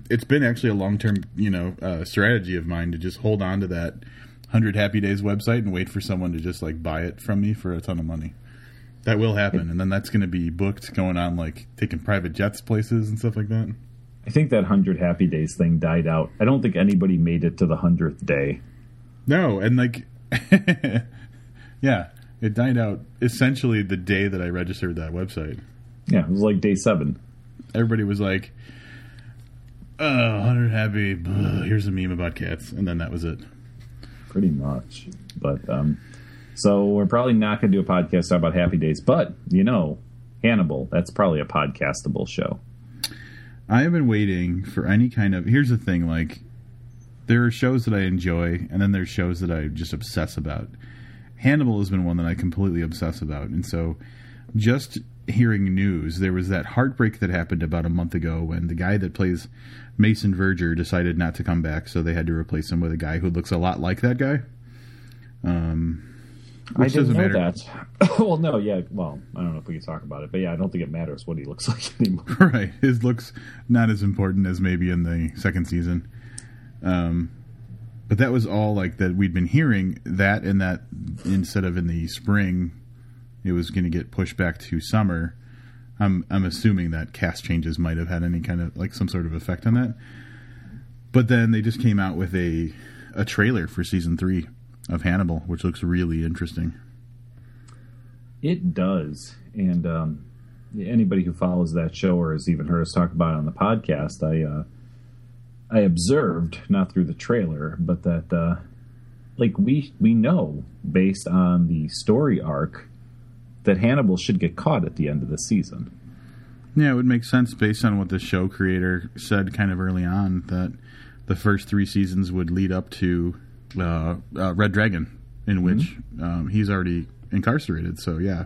it's been actually a long term, you know, uh, strategy of mine to just hold on to that hundred Happy Days website and wait for someone to just like buy it from me for a ton of money. That will happen, and then that's going to be booked going on like taking private jets places and stuff like that. I think that hundred Happy Days thing died out. I don't think anybody made it to the hundredth day. No, and like, *laughs* yeah, it died out essentially the day that I registered that website. Yeah, it was like day seven. Everybody was like, "Oh, 100 happy. ugh, here's a meme about cats," and then that was it. pretty much. But um, so we're probably not going to do a podcast about Happy Days, but you know, Hannibal, that's probably a podcastable show. I have been waiting for any kind of. Here's the thing: like, there are shows that I enjoy, and then there's shows that I just obsess about. Hannibal has been one that I completely obsess about, and so just hearing news, there was that heartbreak that happened about a month ago when the guy that plays Mason Verger decided not to come back, so they had to replace him with a guy who looks a lot like that guy. Um, I which didn't doesn't know matter. that. *laughs* well, no, yeah, well, I don't know if we can talk about it, but yeah, I don't think it matters what he *laughs* looks like anymore. *laughs* right his looks not as important as maybe in the second season um but that was all like that we'd been hearing that and that instead of in the spring it was going to get pushed back to summer i'm i'm assuming that cast changes might have had any kind of like some sort of effect on that but then they just came out with a a trailer for season 3 of Hannibal which looks really interesting It does, and um, anybody who follows that show or has even heard us talk about it on the podcast, I uh, I observed not through the trailer, but that uh, like we we know based on the story arc that Hannibal should get caught at the end of the season. Yeah, it would make sense based on what the show creator said kind of early on that the first three seasons would lead up to uh, uh, Red Dragon, in which um, he's already incarcerated. So yeah,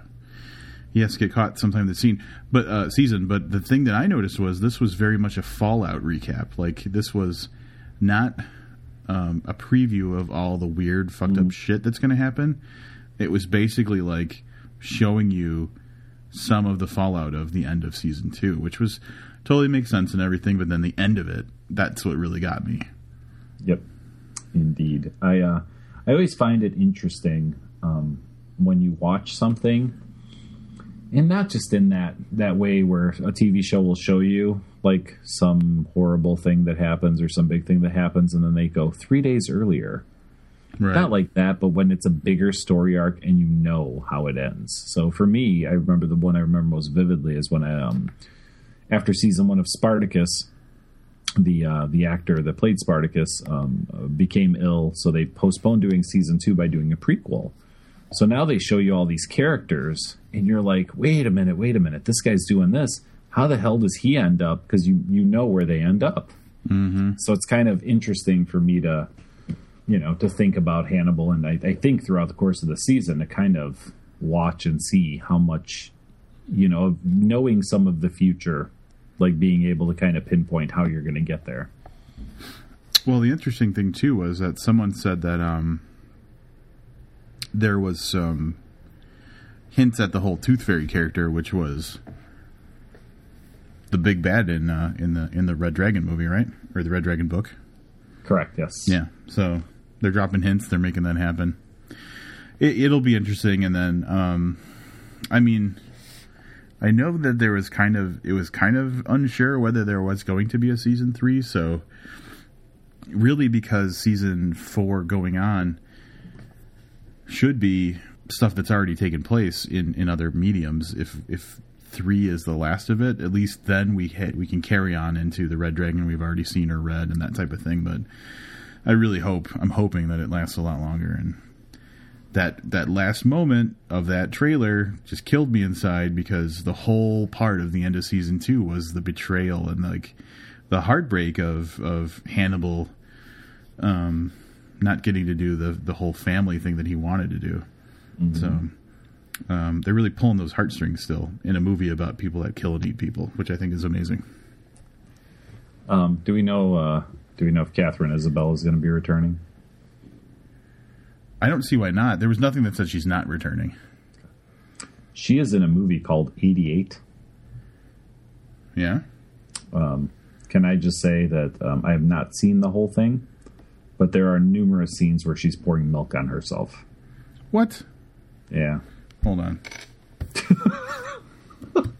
he has to get caught sometime this scene, but uh, season. But the thing that I noticed was this was very much a Fallout recap. Like this was not um, a preview of all the weird, fucked up shit that's going to happen. It was basically like showing you some of the fallout of the end of season two, which was totally makes sense and everything, but then the end of it, that's what really got me. Yep, indeed. I uh, I always find it interesting um, when you watch something, and not just in that that way where a TV show will show you like some horrible thing that happens or some big thing that happens, and then they go three days earlier. Right. Not like that, but when it's a bigger story arc and you know how it ends. So for me, I remember the one I remember most vividly is when I, um, after season one of Spartacus, the uh, the actor that played Spartacus um, became ill, so they postponed doing season two by doing a prequel. So now they show you all these characters, and you're like, wait a minute, wait a minute, this guy's doing this. How the hell does he end up? Because you you know where they end up. Mm-hmm. So it's kind of interesting for me to, you know, to think about Hannibal, and I, I think throughout the course of the season to kind of watch and see how much, you know, of knowing some of the future, like being able to kind of pinpoint how you're going to get there. Well, the interesting thing too was that someone said that um, there was some hints at the whole Tooth Fairy character, which was the big bad in uh, in the in the Red Dragon movie, right, or the Red Dragon book. Correct. Yes. Yeah. So they're dropping hints. They're making that happen. It, it'll be interesting. And then, um, I mean, I know that there was kind of it was kind of unsure whether there was going to be a season three. So really, because season four going on should be stuff that's already taken place in in other mediums. If if three is the last of it, at least then we hit we can carry on into the Red Dragon we've already seen or read and that type of thing. But I really hope I'm hoping that it lasts a lot longer and that that last moment of that trailer just killed me inside because the whole part of the end of season two was the betrayal and like the heartbreak of of Hannibal um not getting to do the the whole family thing that he wanted to do. So um, they're really pulling those heartstrings still in a movie about people that kill and eat people, which I think is amazing. Um, do we know? Uh, do we know if Katharine Isabelle is going to be returning? I don't see why not. There was nothing that said she's not returning. She is in a movie called 88. Yeah. Um, can I just say that um, I have not seen the whole thing, but there are numerous scenes where she's pouring milk on herself. What? Yeah. Hold on. *laughs*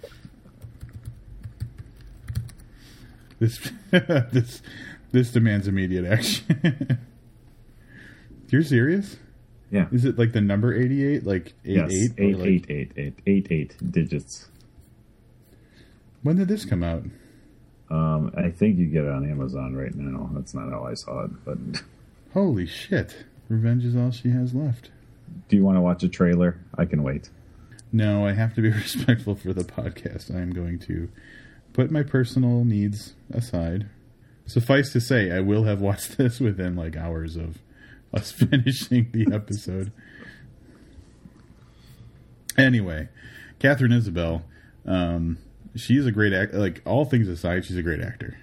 this *laughs* this this demands immediate action. *laughs* You're serious? Yeah. Is it like the number 88 like 88 yes. Eight, like- eight, eight, eight, eight, eight digits. When did this come out? Um, I think you get it on Amazon right now. That's not how I saw it, but *laughs* Holy shit. Revenge is all she has left. do you want to watch a trailer? I can wait. No, I have to be *laughs* respectful for the podcast. I am going to put my personal needs aside. Suffice to say, I will have watched *laughs* this within like hours of us *laughs* finishing the episode. anyway, Katharine Isabelle, um, she's a great act. Like all things aside, she's a great actor.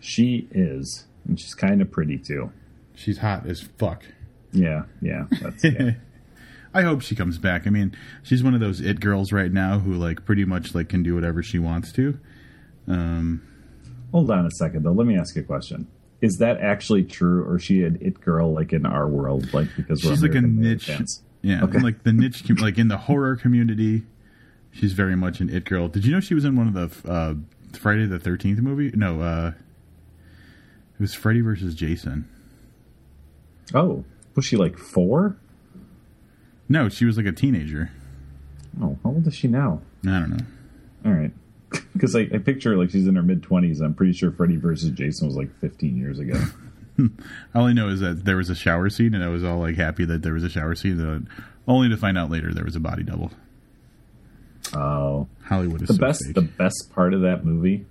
She is, and she's kind of pretty too. She's hot as fuck. Yeah, yeah, that's yeah. *laughs* I hope she comes back. I mean, she's one of those it girls right now who like pretty much like can do whatever she wants to. Um, Hold on a second though. Let me ask you a question. Is that actually true, or is she an it girl like in our world, like because we're she's like a niche, fans? yeah, Okay. like the niche, com- like in the horror community. She's very much an it girl. Did you know she was in one of the uh, Friday the Thirteenth movie? No, uh, it was Freddy versus Jason. Oh, was she like four? No, she was like a teenager. Oh, how old is she now? I don't know. All right, *laughs* because I, I picture like she's in her mid twenties. I'm pretty sure Freddy versus Jason was like 15 years ago. *laughs* All I know is that there was a shower scene, and I was all like happy that there was a shower scene. uh, only to find out later there was a body double. Oh, Hollywood is the so best fake. the best part of that movie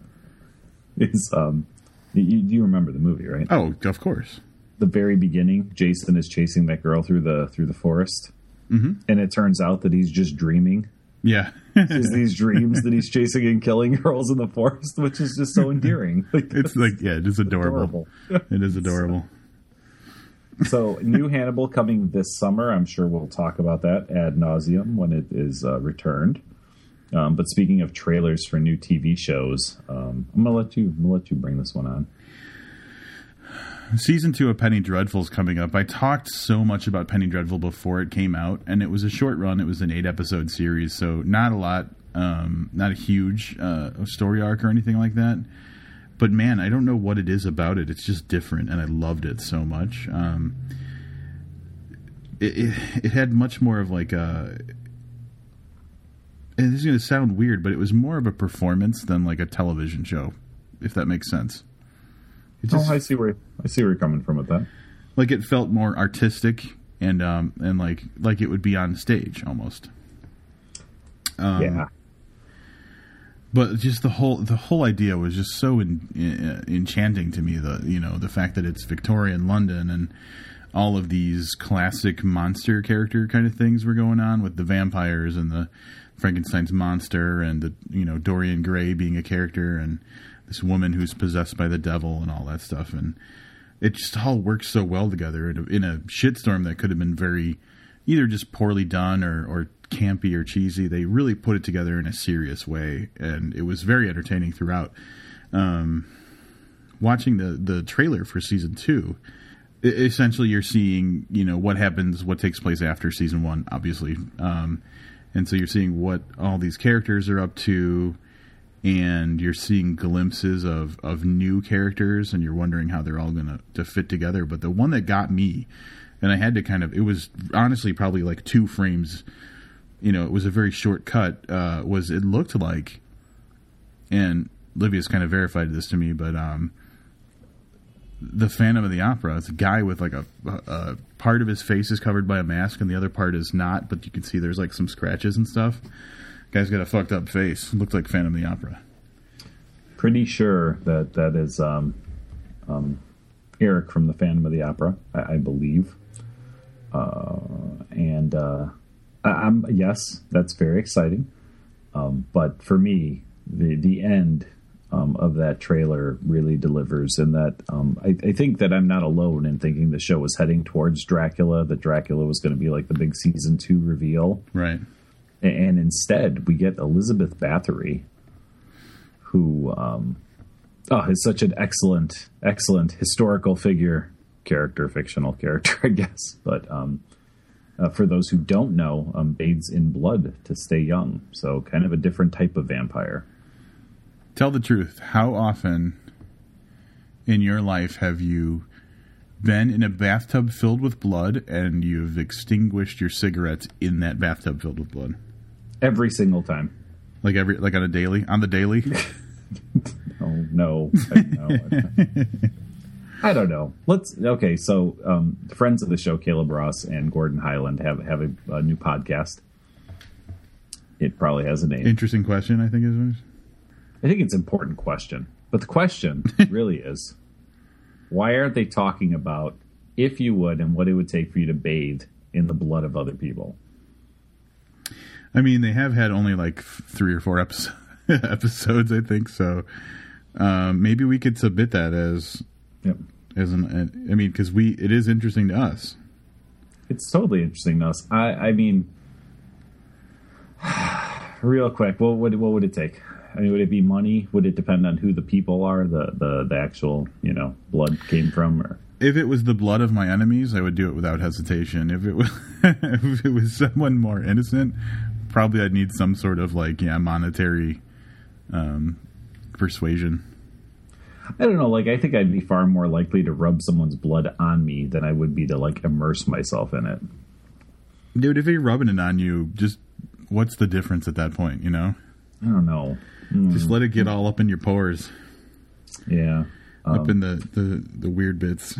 is um, you, you remember the movie right? Oh, of course. The very beginning, Jason is chasing that girl through the through the forest, Mm-hmm. and it turns out that he's just dreaming. Yeah. Is these dreams that he's chasing and killing girls in the forest, which is just so endearing. Like, *laughs* it's like yeah, it is adorable. adorable. It is adorable. *laughs* so new Hannibal coming this summer. I'm sure we'll talk about that ad nauseum when it is uh, returned. Um, but speaking of trailers for new TV shows, um, I'm gonna let you I'm gonna let you bring this one on. Season two of Penny Dreadful is coming up. I talked so much about Penny Dreadful before it came out, and it was a short run. It was an eight episode series, so not a lot, um, not a huge uh, story arc or anything like that. But man, I don't know what it is about it. It's just different, and I loved it so much. Um, it, it, it had much more of like a. And this is going to sound weird, but it was more of a performance than like a television show, if that makes sense. It just, oh, I see where I see where you're coming from with that. Like it felt more artistic and um and like like it would be on stage almost. Um, yeah. But just the whole the whole idea was just so in, in, enchanting to me. The you know the fact that it's Victorian London and all of these classic monster character kind of things were going on with the vampires and the Frankenstein's monster and the you know Dorian Gray being a character and this woman who's possessed by the devil and all that stuff, and it just all works so well together in a, in a shitstorm that could have been very either just poorly done or, or campy or cheesy. They really put it together in a serious way, and it was very entertaining throughout. Um, watching the the trailer for season two, essentially you're seeing you know what happens, what takes place after season one, obviously, um, and so you're seeing what all these characters are up to and you're seeing glimpses of of new characters and you're wondering how they're all going to fit together. But the one that got me and I had to kind of it was honestly probably like two frames you know it was a very short cut uh, was it looked like and Livius kind of verified this to me but um the Phantom of the Opera it's a guy with like a, a part of his face is covered by a mask and the other part is not but you can see there's like some scratches and stuff Guy's got a fucked up face. Looks like Phantom of the Opera. Pretty sure that that is um, um, Eric from the Phantom of the Opera, I, I believe. Uh, and uh, I, am yes, that's very exciting. Um, but for me, the the end um, of that trailer really delivers, in that um, I, I, think that I'm not alone in thinking the show was heading towards Dracula. That Dracula was going to be like the big season two reveal, right? And instead we get Elizabeth Bathory, who um, oh, is such an excellent, excellent historical figure, character, fictional character, *laughs* I guess. But um, uh, for those who don't know, um, bathes in blood to stay young, so kind of a different type of vampire. Tell the truth. How often in your life have you been in a bathtub filled with blood and you've extinguished your cigarettes in that bathtub filled with blood? Every single time. Like every like on a daily on the daily. *laughs* oh no, I, I don't know. Let's okay. So um, friends of the show, Caleb Ross and Gordon Highland have have a, a new podcast. It probably has a name. Interesting question. I think is. I think it's an important question, but the question *laughs* really is, why aren't they talking about if you would and what it would take for you to bathe in the blood of other people? I mean, they have had only like three or four episodes, *laughs* episodes I think. So um, maybe we could submit that as yep. as an. I mean, because we it is interesting to us. It's totally interesting to us. I I mean, *sighs* real quick, what would what would it take? I mean, would it be money? Would it depend on who the people are, the the the actual you know blood came from, or if it was the blood of my enemies, I would do it without hesitation. If it was *laughs* if it was someone more innocent, probably I'd need some sort of like yeah monetary um, persuasion. I don't know. Like I think I'd be far more likely to rub someone's blood on me than I would be to like immerse myself in it. Dude, if you're rubbing it on you, just what's the difference at that point? You know? I don't know. Mm. Just let it get all up in your pores. Yeah, um, up in the the the weird bits.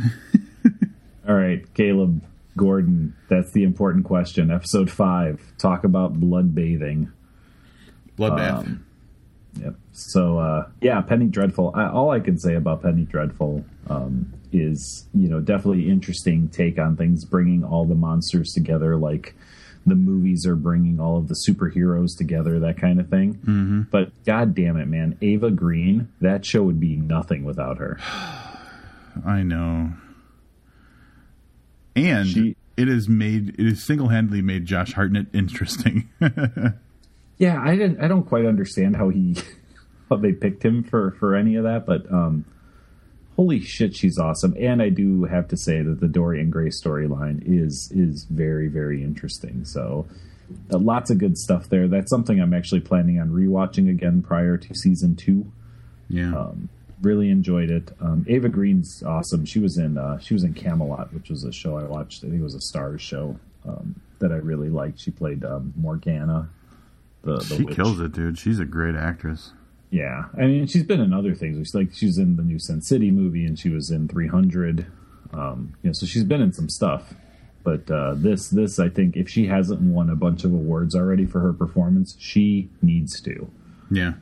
*laughs* all right, Caleb. Gordon, that's the important question. Episode five, talk about blood bathing. Bloodbath. Um, yep. So uh, yeah, Penny Dreadful. I, all I can say about Penny Dreadful um, is you know definitely interesting take on things, bringing all the monsters together, like the movies are bringing all of the superheroes together, that kind of thing. Mm-hmm. But god damn it, man, Eva Green, that show would be nothing without her. *sighs* I know and she, it has made it has single handedly made Josh Hartnett interesting. *laughs* yeah, I didn't. I don't quite understand how he *laughs* how they picked him for for any of that, but um, holy shit, she's awesome. And I do have to say that the Dorian Gray storyline is is very very interesting. So uh, lots of good stuff there. That's something I'm actually planning on rewatching again prior to season two. Yeah. Um, really enjoyed it. Um, Eva Green's awesome. She was in uh, she was in Camelot, which was a show I watched. I think it was a Starz show um, that I really liked. She played um, Morgana. The, the she witch. kills it, dude. She's a great actress. Yeah, I mean, she's been in other things. She's like she's in the new Sin City movie, and she was in 300. Um, you know, so she's been in some stuff. But uh, this, this, I think, if she hasn't won a bunch of awards already for her performance, she needs to. Yeah.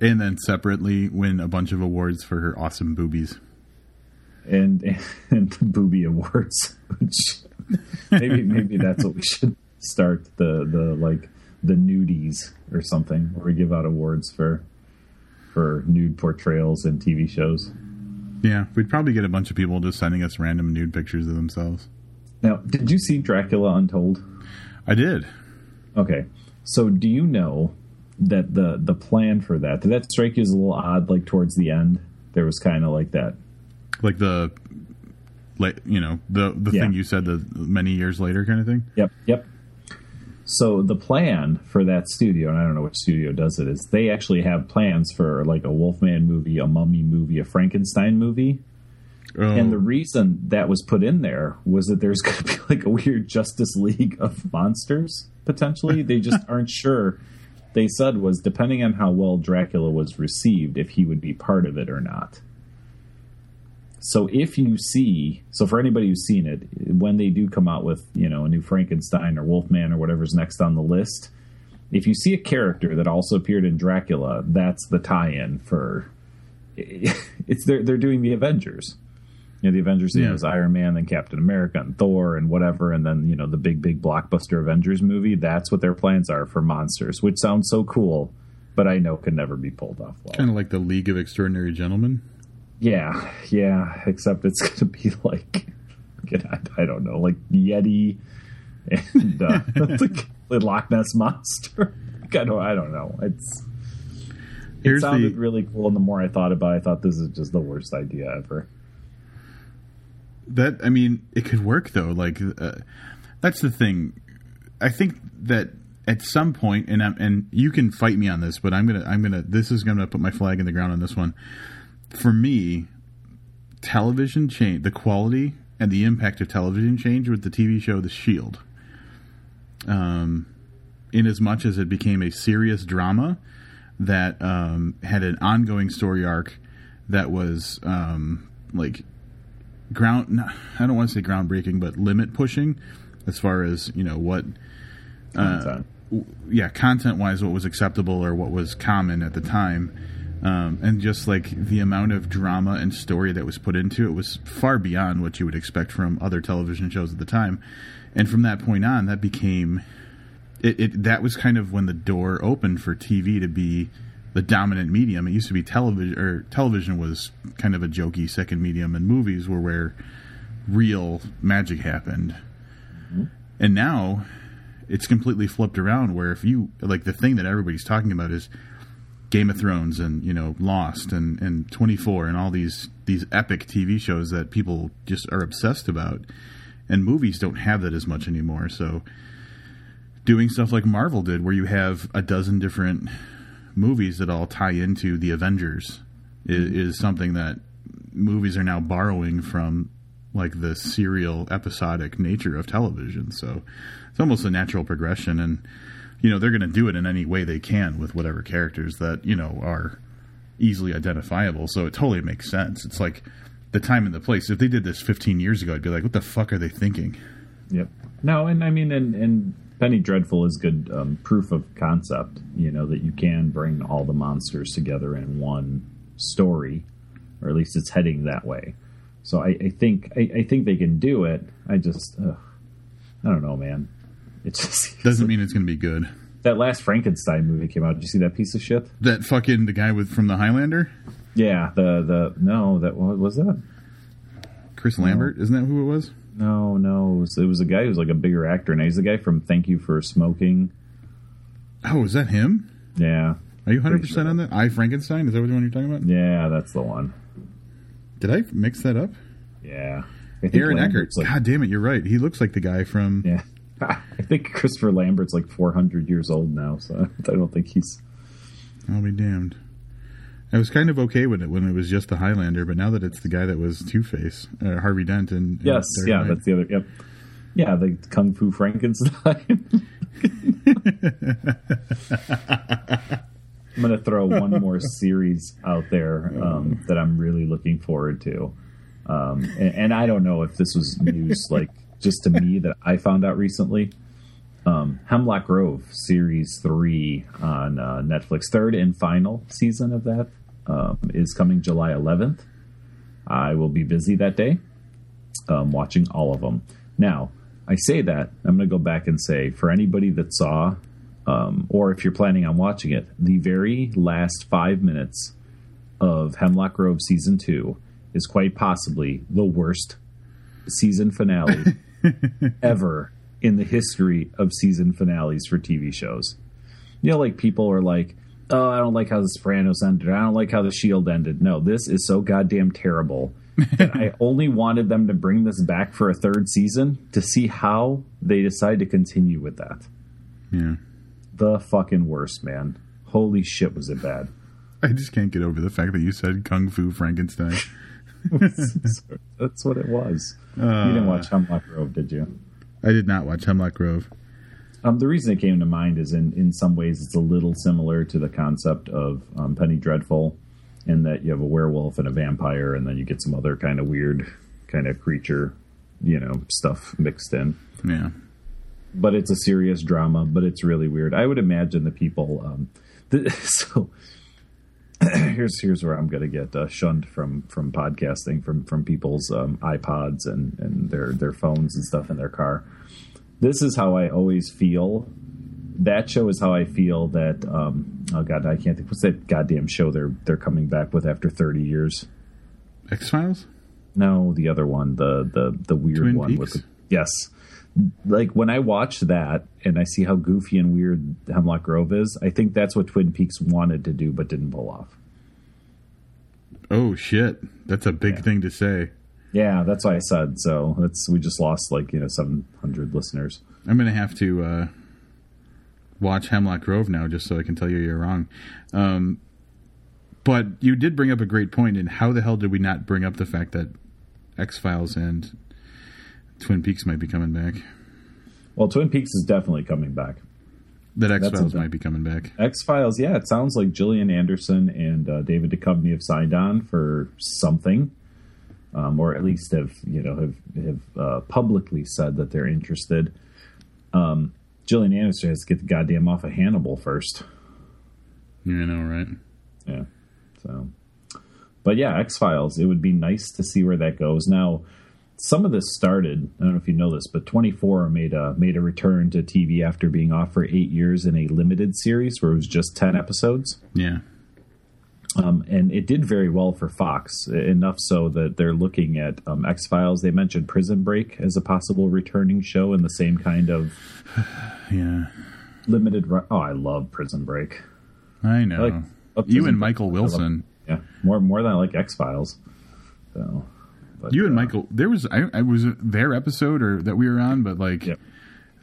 And then separately win a bunch of awards for her awesome boobies. And and the booby awards, which maybe maybe that's what we should start the the like the nudies or something, where we give out awards for for nude portrayals in TV shows. Yeah, we'd probably get a bunch of people just sending us random nude pictures of themselves. Now, did you see Dracula Untold? I did. Okay. So do you know that the the plan for that did that strike you as a little odd like towards the end? There was kind of like that. Like the like you know, the the Yeah. thing you said the many years later kind of thing. Yep, yep. So the plan for that studio, and I don't know which studio does it, is they actually have plans for like a Wolfman movie, a Mummy movie, a Frankenstein movie. Oh, And the oh. reason that was put in there was that there's *laughs* going to be like a weird Justice League of monsters potentially. They just *laughs* aren't sure. They said was depending on how well Dracula was received, if he would be part of it or not. So if you see, so for anybody who's seen it, when they do come out with you know a new Frankenstein or Wolfman or whatever's next on the list, if you see a character that also appeared in Dracula, that's the tie-in for. *laughs* It's they're they're doing the Avengers. You know, the Avengers you know, Yeah. is Iron Man, then Captain America, and Thor, and whatever, and then you know the big big blockbuster Avengers movie. That's what their plans are for monsters, which sounds so cool, but I know can never be pulled off well. kind of like the League of Extraordinary Gentlemen. Yeah, yeah. Except it's *laughs* going to be like, I, I don't know, like Yeti and uh, *laughs* *laughs* the, the Loch Ness monster. I don't, I don't know. It's it Here's sounded the really cool, and the more I thought about it, I thought this is just the worst idea ever. That I mean, it could work though. Like uh, that's the thing. I think that at some point, and I'm, and you can fight me on this, but I'm gonna I'm gonna this is gonna put my flag in the ground on this one. For me, television change the quality and the impact of television change with the TV show The Shield. Um, in as much as it became a serious drama that um, had an ongoing story arc that was um, like ground I don't want to say groundbreaking, but limit pushing as far as you know what w- yeah, content wise, what was acceptable or what was common at the time, um, and just like the amount of drama and story that was put into it was far beyond what you would expect from other television shows at the time. And from that point on, that became it, it. That was kind of when the door opened for TV to be the dominant medium. It used to be television, or television was kind of a jokey second medium, and movies were where real magic happened. Mm-hmm. And now it's completely flipped around where if you like the thing that everybody's talking about is Game of Thrones and you know Lost and and 24 and all these these epic TV shows that people just are obsessed about and movies don't have that as much anymore so doing stuff like Marvel did where you have a dozen different movies that all tie into the Avengers is, mm-hmm. is something that movies are now borrowing from like the serial episodic nature of television. So it's almost a natural progression and you know they're going to do it in any way they can with whatever characters that you know are easily identifiable. So it totally makes sense. It's like the time and the place. If they did this 15 years ago i'd be like what the fuck are they thinking? Yep. No, and I mean, and, and Penny Dreadful is good um, proof of concept. You know that you can bring all the monsters together in one story, or at least it's heading that way. So I, I think I, I think they can do it. I just, ugh, I don't know, man. It just *laughs* doesn't mean it's going to be good that last Frankenstein movie came out. Did you see that piece of shit? that fucking the guy with from the highlander Yeah. The the no that what was that? chris lambert isn't that who it was No, no. It was, it was a guy who was like a bigger actor, and he's the guy from Thank You for Smoking. Oh, is that him? Yeah, Are you hundred percent sure. on that? I Frankenstein. Is that the one you're talking about? yeah, that's the one. Did I mix that up? Yeah, Aaron Eckhart. Like, God damn it, you're right. He looks like the guy from. yeah, *laughs* I think Christopher Lambert's like 400 years old now, so *laughs* I don't think he's. I'll be damned. I was kind of okay with it when it was just the Highlander, but now that it's the guy that was Two Face, uh, Harvey Dent, and, Yes, Dark yeah, Knight. that's the other. Yep, yeah, the Kung Fu Frankenstein. *laughs* I'm gonna throw one more series out there um, that I'm really looking forward to, um, and, and I don't know if this was news like just to me that I found out recently. Um, Hemlock Grove series three on uh, Netflix, third and final season of that um, is coming July 11th. I will be busy that day um, watching all of them. Now, I say that I'm going to go back and say for anybody that saw, um, or if you're planning on watching it, the very last five minutes of Hemlock Grove season two is quite possibly the worst season finale *laughs* ever in the history of season finales for TV shows. You know, like people are like, "Oh, I don't like how the Sopranos ended. I don't like how the Shield ended." No, this is so goddamn terrible that I *laughs* only wanted them to bring this back for a third season to see how they decide to continue with that. yeah. The fucking worst, man. Holy shit, was it bad? *laughs* I just can't get over the fact that you said Kung Fu Frankenstein. *laughs* That's what it was. you didn't watch uh, Hemlock Grove, did you? I did not watch Hemlock Grove. Um, the reason it came to mind is in, in some ways it's a little similar to the concept of um, Penny Dreadful, in that you have a werewolf and a vampire, and then you get some other kind of weird kind of creature, you know, stuff mixed in. Yeah. But it's a serious drama, but it's really weird. I would imagine the people. Um, the, *laughs* so *clears throat* here's here's where I'm going to get uh, shunned from from podcasting from from people's um, iPods and and their their phones and stuff in their car. This is how I always feel. That show is how I feel that. Um, oh God, I can't think. What's that goddamn show they're they're coming back with after 30 years? X Files? No, the other one, the the the weird Twin one with the yes. Like when I watch that and I see how goofy and weird Hemlock Grove is, I think that's what Twin Peaks wanted to do but didn't pull off. Oh shit. That's a big Yeah. thing to say. Yeah, that's why I said so. That's we just lost like you know seven hundred listeners. I'm gonna have to uh, watch Hemlock Grove now just so I can tell you you're wrong. Um, but you did bring up a great point. And how the hell did we not bring up the fact that X Files and Twin Peaks might be coming back? Well, Twin Peaks is definitely coming back. That X Files might be coming back. X Files, yeah, it sounds like Gillian Anderson and uh, David Duchovny have signed on for something, um, or at least have you know have have uh, publicly said that they're interested. Um, Gillian Anderson has to get the goddamn off of Hannibal first. You know, right? Yeah. So, but yeah, X Files. It would be nice to see where that goes. Now, some of this started. I don't know if you know this, but 24 made a made a return to TV after being off for eight years in a limited series where it was just 10 episodes. Yeah. Um, and it did very well for Fox, enough so that they're looking at um, X Files. They mentioned Prison Break as a possible returning show in the same kind of *sighs* Yeah. limited. Run. Oh, I love Prison Break. I know. like- uh, you and Break. Michael Wilson. Yeah, more more than I like X Files. So, but, You and uh, Michael. There was I, I was their episode or that we were on, but like Yep.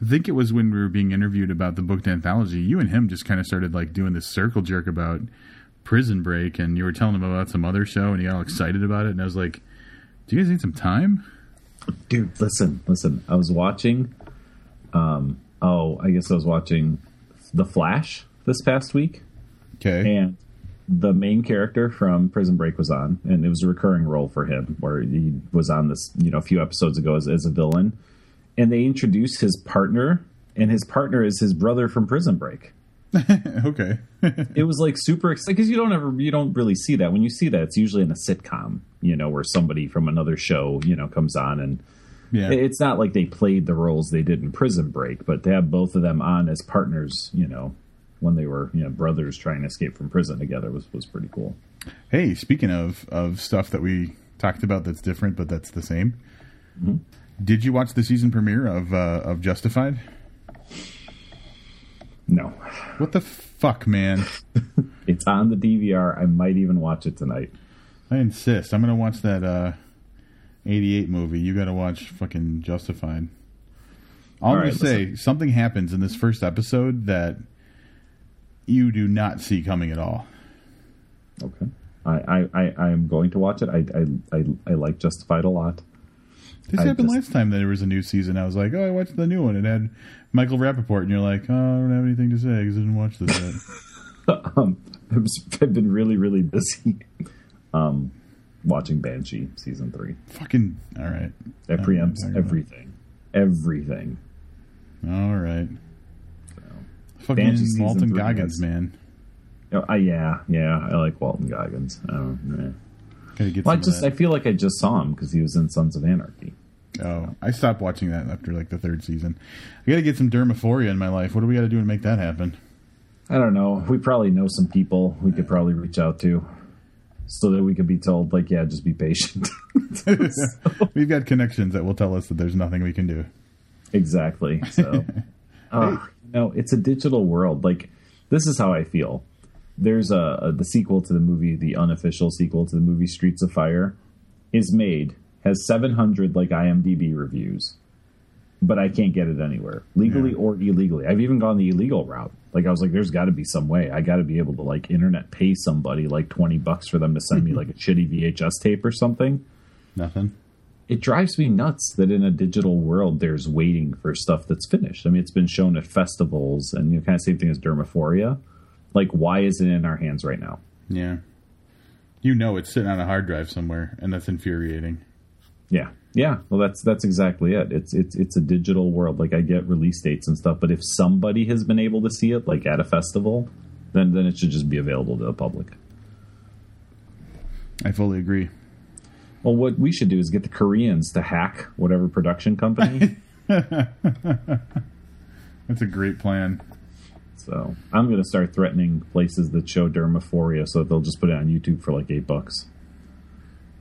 I think it was when we were being interviewed about the booked anthology. You and him just kind of started like doing this circle jerk about Prison Break, and you were telling him about some other show, and he got all excited about it. And I was like, "Do you guys need some time?" dude, listen, listen. I was watching. Um. Oh, I guess I was watching The Flash this past week. Okay. and the main character from Prison Break was on, and it was a recurring role for him, where he was on this, you know, a few episodes ago as, as a villain, and they introduced his partner, and his partner is his brother from Prison Break. *laughs* okay. It was like super exciting because you don't ever, you don't really see that. When you see that, it's usually in a sitcom, you know, where somebody from another show, you know, comes on and yeah. it's not like they played the roles they did in Prison Break, but to have both of them on as partners, you know, when they were you know brothers trying to escape from prison together was was pretty cool. hey, speaking of of stuff that we talked about that's different, but that's the same. Did you watch the season premiere of uh, of Justified? No. What the fuck, man? *laughs* It's on the DVR. I might even watch it tonight. I insist. I'm gonna watch that uh, '88 movie. You got to watch fucking Justified. All, All I'm right, gonna say, something happens in this first episode that you do not see coming at all. Okay. I, I, I, I am going to watch it. I, I, I, I like Justified a lot. This I happened just- last time that there was a new season. I was like, oh, I watched the new one. It had Michael Rapaport, and you're like, oh, I don't have anything to say because I didn't watch this yet. *laughs* um, I've been really, really busy um, watching Banshee season three. fucking all right, That I don't know what preempts everything. Everything. All right, So, fucking Banshee Walton Goggins, that's- man. I, yeah, yeah, I like Walton Goggins. I don't. Gotta get Well, I just that. I feel like I just saw him because he was in Sons of Anarchy. Oh, I stopped watching that after like the third season. I got to get some dermaphoria in my life. What do we got to do to make that happen? I don't know. We probably know some people we could probably reach out to so that we could be told, like, yeah, just be patient. *laughs* *laughs* We've got connections that will tell us that there's nothing we can do. exactly. So, *laughs* uh, no, it's a digital world. Like, this is how I feel. There's a, a the sequel to the movie, the unofficial sequel to the movie Streets of Fire, is made has 700 like IMDb reviews, but I can't get it anywhere legally Yeah. or illegally. I've even gone the illegal route. Like I was like, there's got to be some way. I got to be able to like internet pay somebody like 20 bucks for them to send me *laughs* like a shitty VHS tape or something. Nothing. It drives me nuts that in a digital world there's waiting for stuff that's finished. I mean, it's been shown at festivals and you know, kind of same thing as Dermaphoria. Like, why is it in our hands right now? Yeah. You know it's sitting on a hard drive somewhere, and that's infuriating. Yeah, yeah. Well, that's that's exactly it. It's it's it's a digital world. Like I get release dates and stuff, but if somebody has been able to see it, like at a festival, then then it should just be available to the public. I fully agree. Well, what we should do is get the Koreans to hack whatever production company. *laughs* That's a great plan. so I'm going to start threatening places that show Dermaphoria, so that they'll just put it on YouTube for like eight bucks.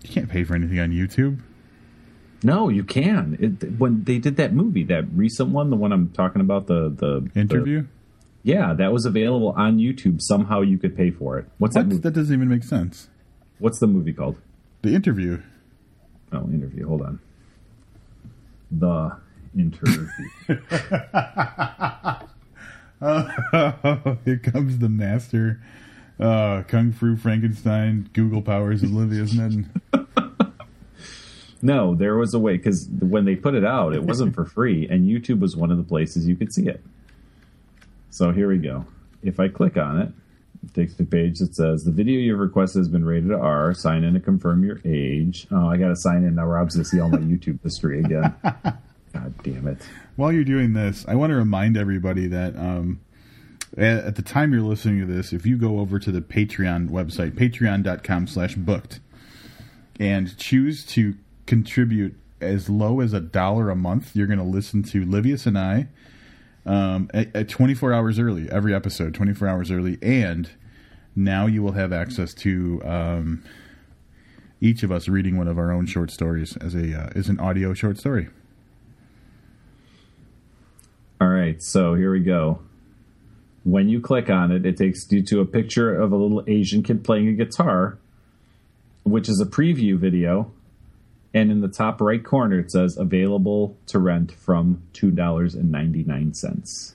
You can't pay for anything on YouTube. No, you can. It, when they did that movie, that recent one, the one I'm talking about, the the the- Interview? yeah, that was available on YouTube. Somehow you could pay for it. What's that movie? That doesn't even make sense. What's the movie called? The interview. Oh, interview. Hold on. The interview. *laughs* *laughs* Here comes the master. Uh, Kung Fu Frankenstein, Google powers Olivia, isn't it? No, there was a way because when they put it out, it wasn't for free, and YouTube was one of the places you could see it. So here we go. If I click on it, it takes me to a page that says the video you've requested has been rated R. Sign in to confirm your age. Oh, I got to sign in now. Rob's gonna see all my YouTube history again. *laughs* God damn it. While you're doing this, I want to remind everybody that um, at, at the time you're listening to this, if you go over to the Patreon website, patreon.com slash booked, and choose to contribute as low as a dollar a month, you're going to listen to Livius and I um, at, at 24 hours early, every episode, 24 hours early. And now you will have access to um, each of us reading one of our own short stories as a uh, as an audio short story. All right, so here we go. When you click on it, it takes you to a picture of a little Asian kid playing a guitar, which is a preview video. And in the top right corner, it says available to rent from $2.99.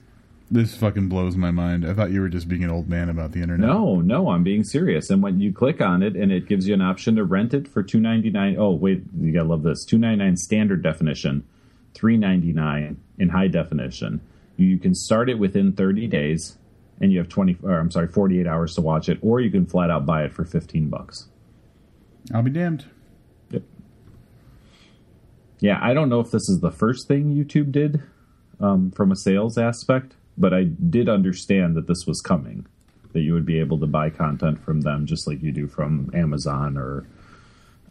This fucking blows my mind. I thought you were just being an old man about the internet. No, no, I'm being serious. And when you click on it, and it gives you an option to rent it for two ninety nine. Oh, wait, you gotta love this: two ninety nine standard definition, three ninety nine in high definition. You can start it within thirty days, and you have twenty. Or I'm sorry, forty eight hours to watch it, or you can flat out buy it for fifteen bucks. I'll be damned. Yeah, I don't know if this is the first thing YouTube did um, from a sales aspect, but I did understand that this was coming. That you would be able to buy content from them just like you do from Amazon or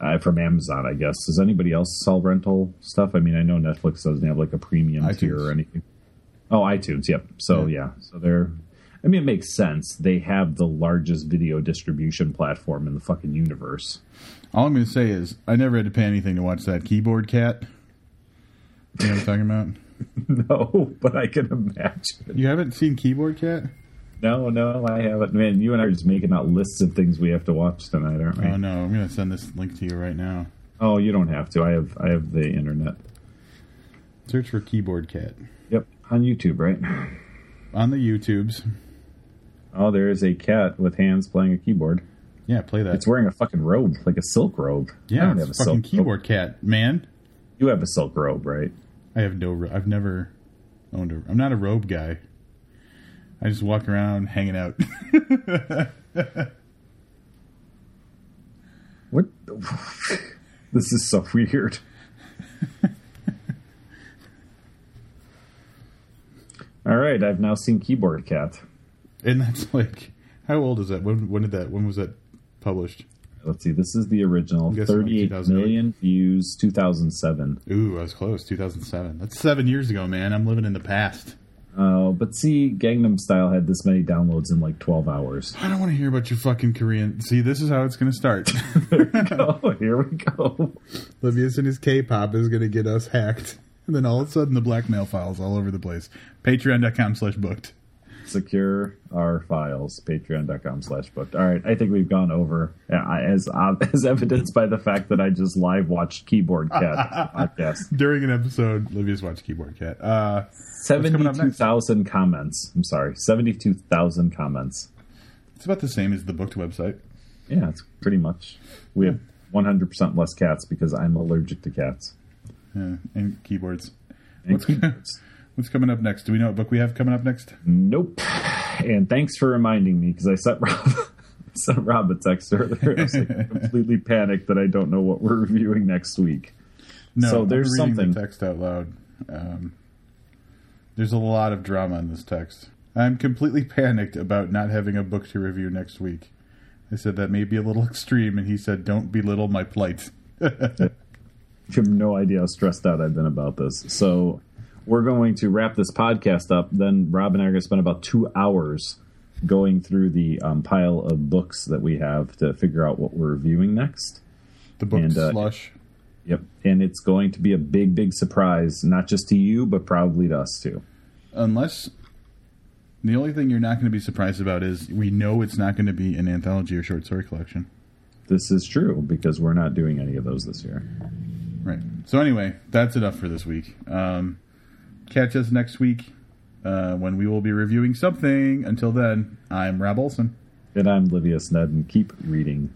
uh, from Amazon, I guess. Does anybody else sell rental stuff? I mean, I know Netflix doesn't have like a premium tier or anything. Oh, iTunes. Yep. So Yeah. yeah. So they're. I mean, it makes sense. They have the largest video distribution platform in the fucking universe. All I'm going to say is I never had to pay anything to watch that keyboard cat. You know what I'm talking about? *laughs* no, but I can imagine. You haven't seen Keyboard Cat? No, no, I haven't. Man, you and I are just making out lists of things we have to watch tonight, aren't we? Oh no, I'm gonna send this link to you right now. Oh, you don't have to. I have I have the internet. Search for Keyboard Cat Yep, on YouTube, right? on the YouTubes. Oh, there is a cat with hands playing a keyboard. Yeah, play that. It's wearing a fucking robe, like a silk robe. I yeah, don't it's have a fucking silk Keyboard Cat, man. You have a silk robe, right? I have no. I've never owned a. I'm not a robe guy. I just walk around hanging out. *laughs* What? *laughs* this is so weird. *laughs* All right, I've now seen Keyboard Cat. And that's like, how old is that? When, when did that? When was that published? Let's see. This is the original. Guessing like million views, 2007. Ooh, I was close. 2007. That's seven years ago, man. I'm living in the past. Oh, but see, Gangnam Style had this many downloads in like 12 hours. I don't want to hear about your fucking Korean. See, this is how it's going to start. *laughs* oh, here we go. Livius and his K-pop is going to get us hacked. And then all of a sudden, the blackmail files all over the place. Patreon.com slash booked. Secure our files. Patreon.com slash booked. All right, I think we've gone over as uh, *laughs* as evidenced by the fact that I just live watched Keyboard Cat *laughs* podcast. During an episode, Livius watched Keyboard Cat. Uh, next? 72,000 comments. I'm sorry, 72,000 comments. it's about the same as the booked website. Yeah, it's pretty much. We have 100% less cats because I'm allergic to cats. Yeah, and keyboards. And What's- keyboards. *laughs* What's coming up next? Do we know what book we have coming up next? Nope. And thanks for reminding me because I sent Rob *laughs* sent Rob a text earlier. I was like *laughs* completely panicked that I don't know what we're reviewing next week. No, So I'm there's something- The text out loud. Um, there's a lot of drama in this text. I'm completely panicked about not having a book to review next week. I said that may be a little *laughs* extreme, and he said, "Don't belittle my plight." You have no idea how stressed out I've been about this. So we're going to wrap this podcast up. Then Rob and I are going to spend about two hours going through the um, pile of books that we have to figure out what we're reviewing next. The book And, uh, slush. Yep. And it's going to be a big, big surprise, not just to you, but probably to us too. Unless the only thing you're not going to be surprised about is we know it's not going to be an anthology or short story collection. This is true because we're not doing any of those this year. Right. So anyway, that's enough for this week. Um, catch us next week uh, when we will be reviewing something. Until then, I'm Rob Olson. And I'm Livius Nedin, and keep reading.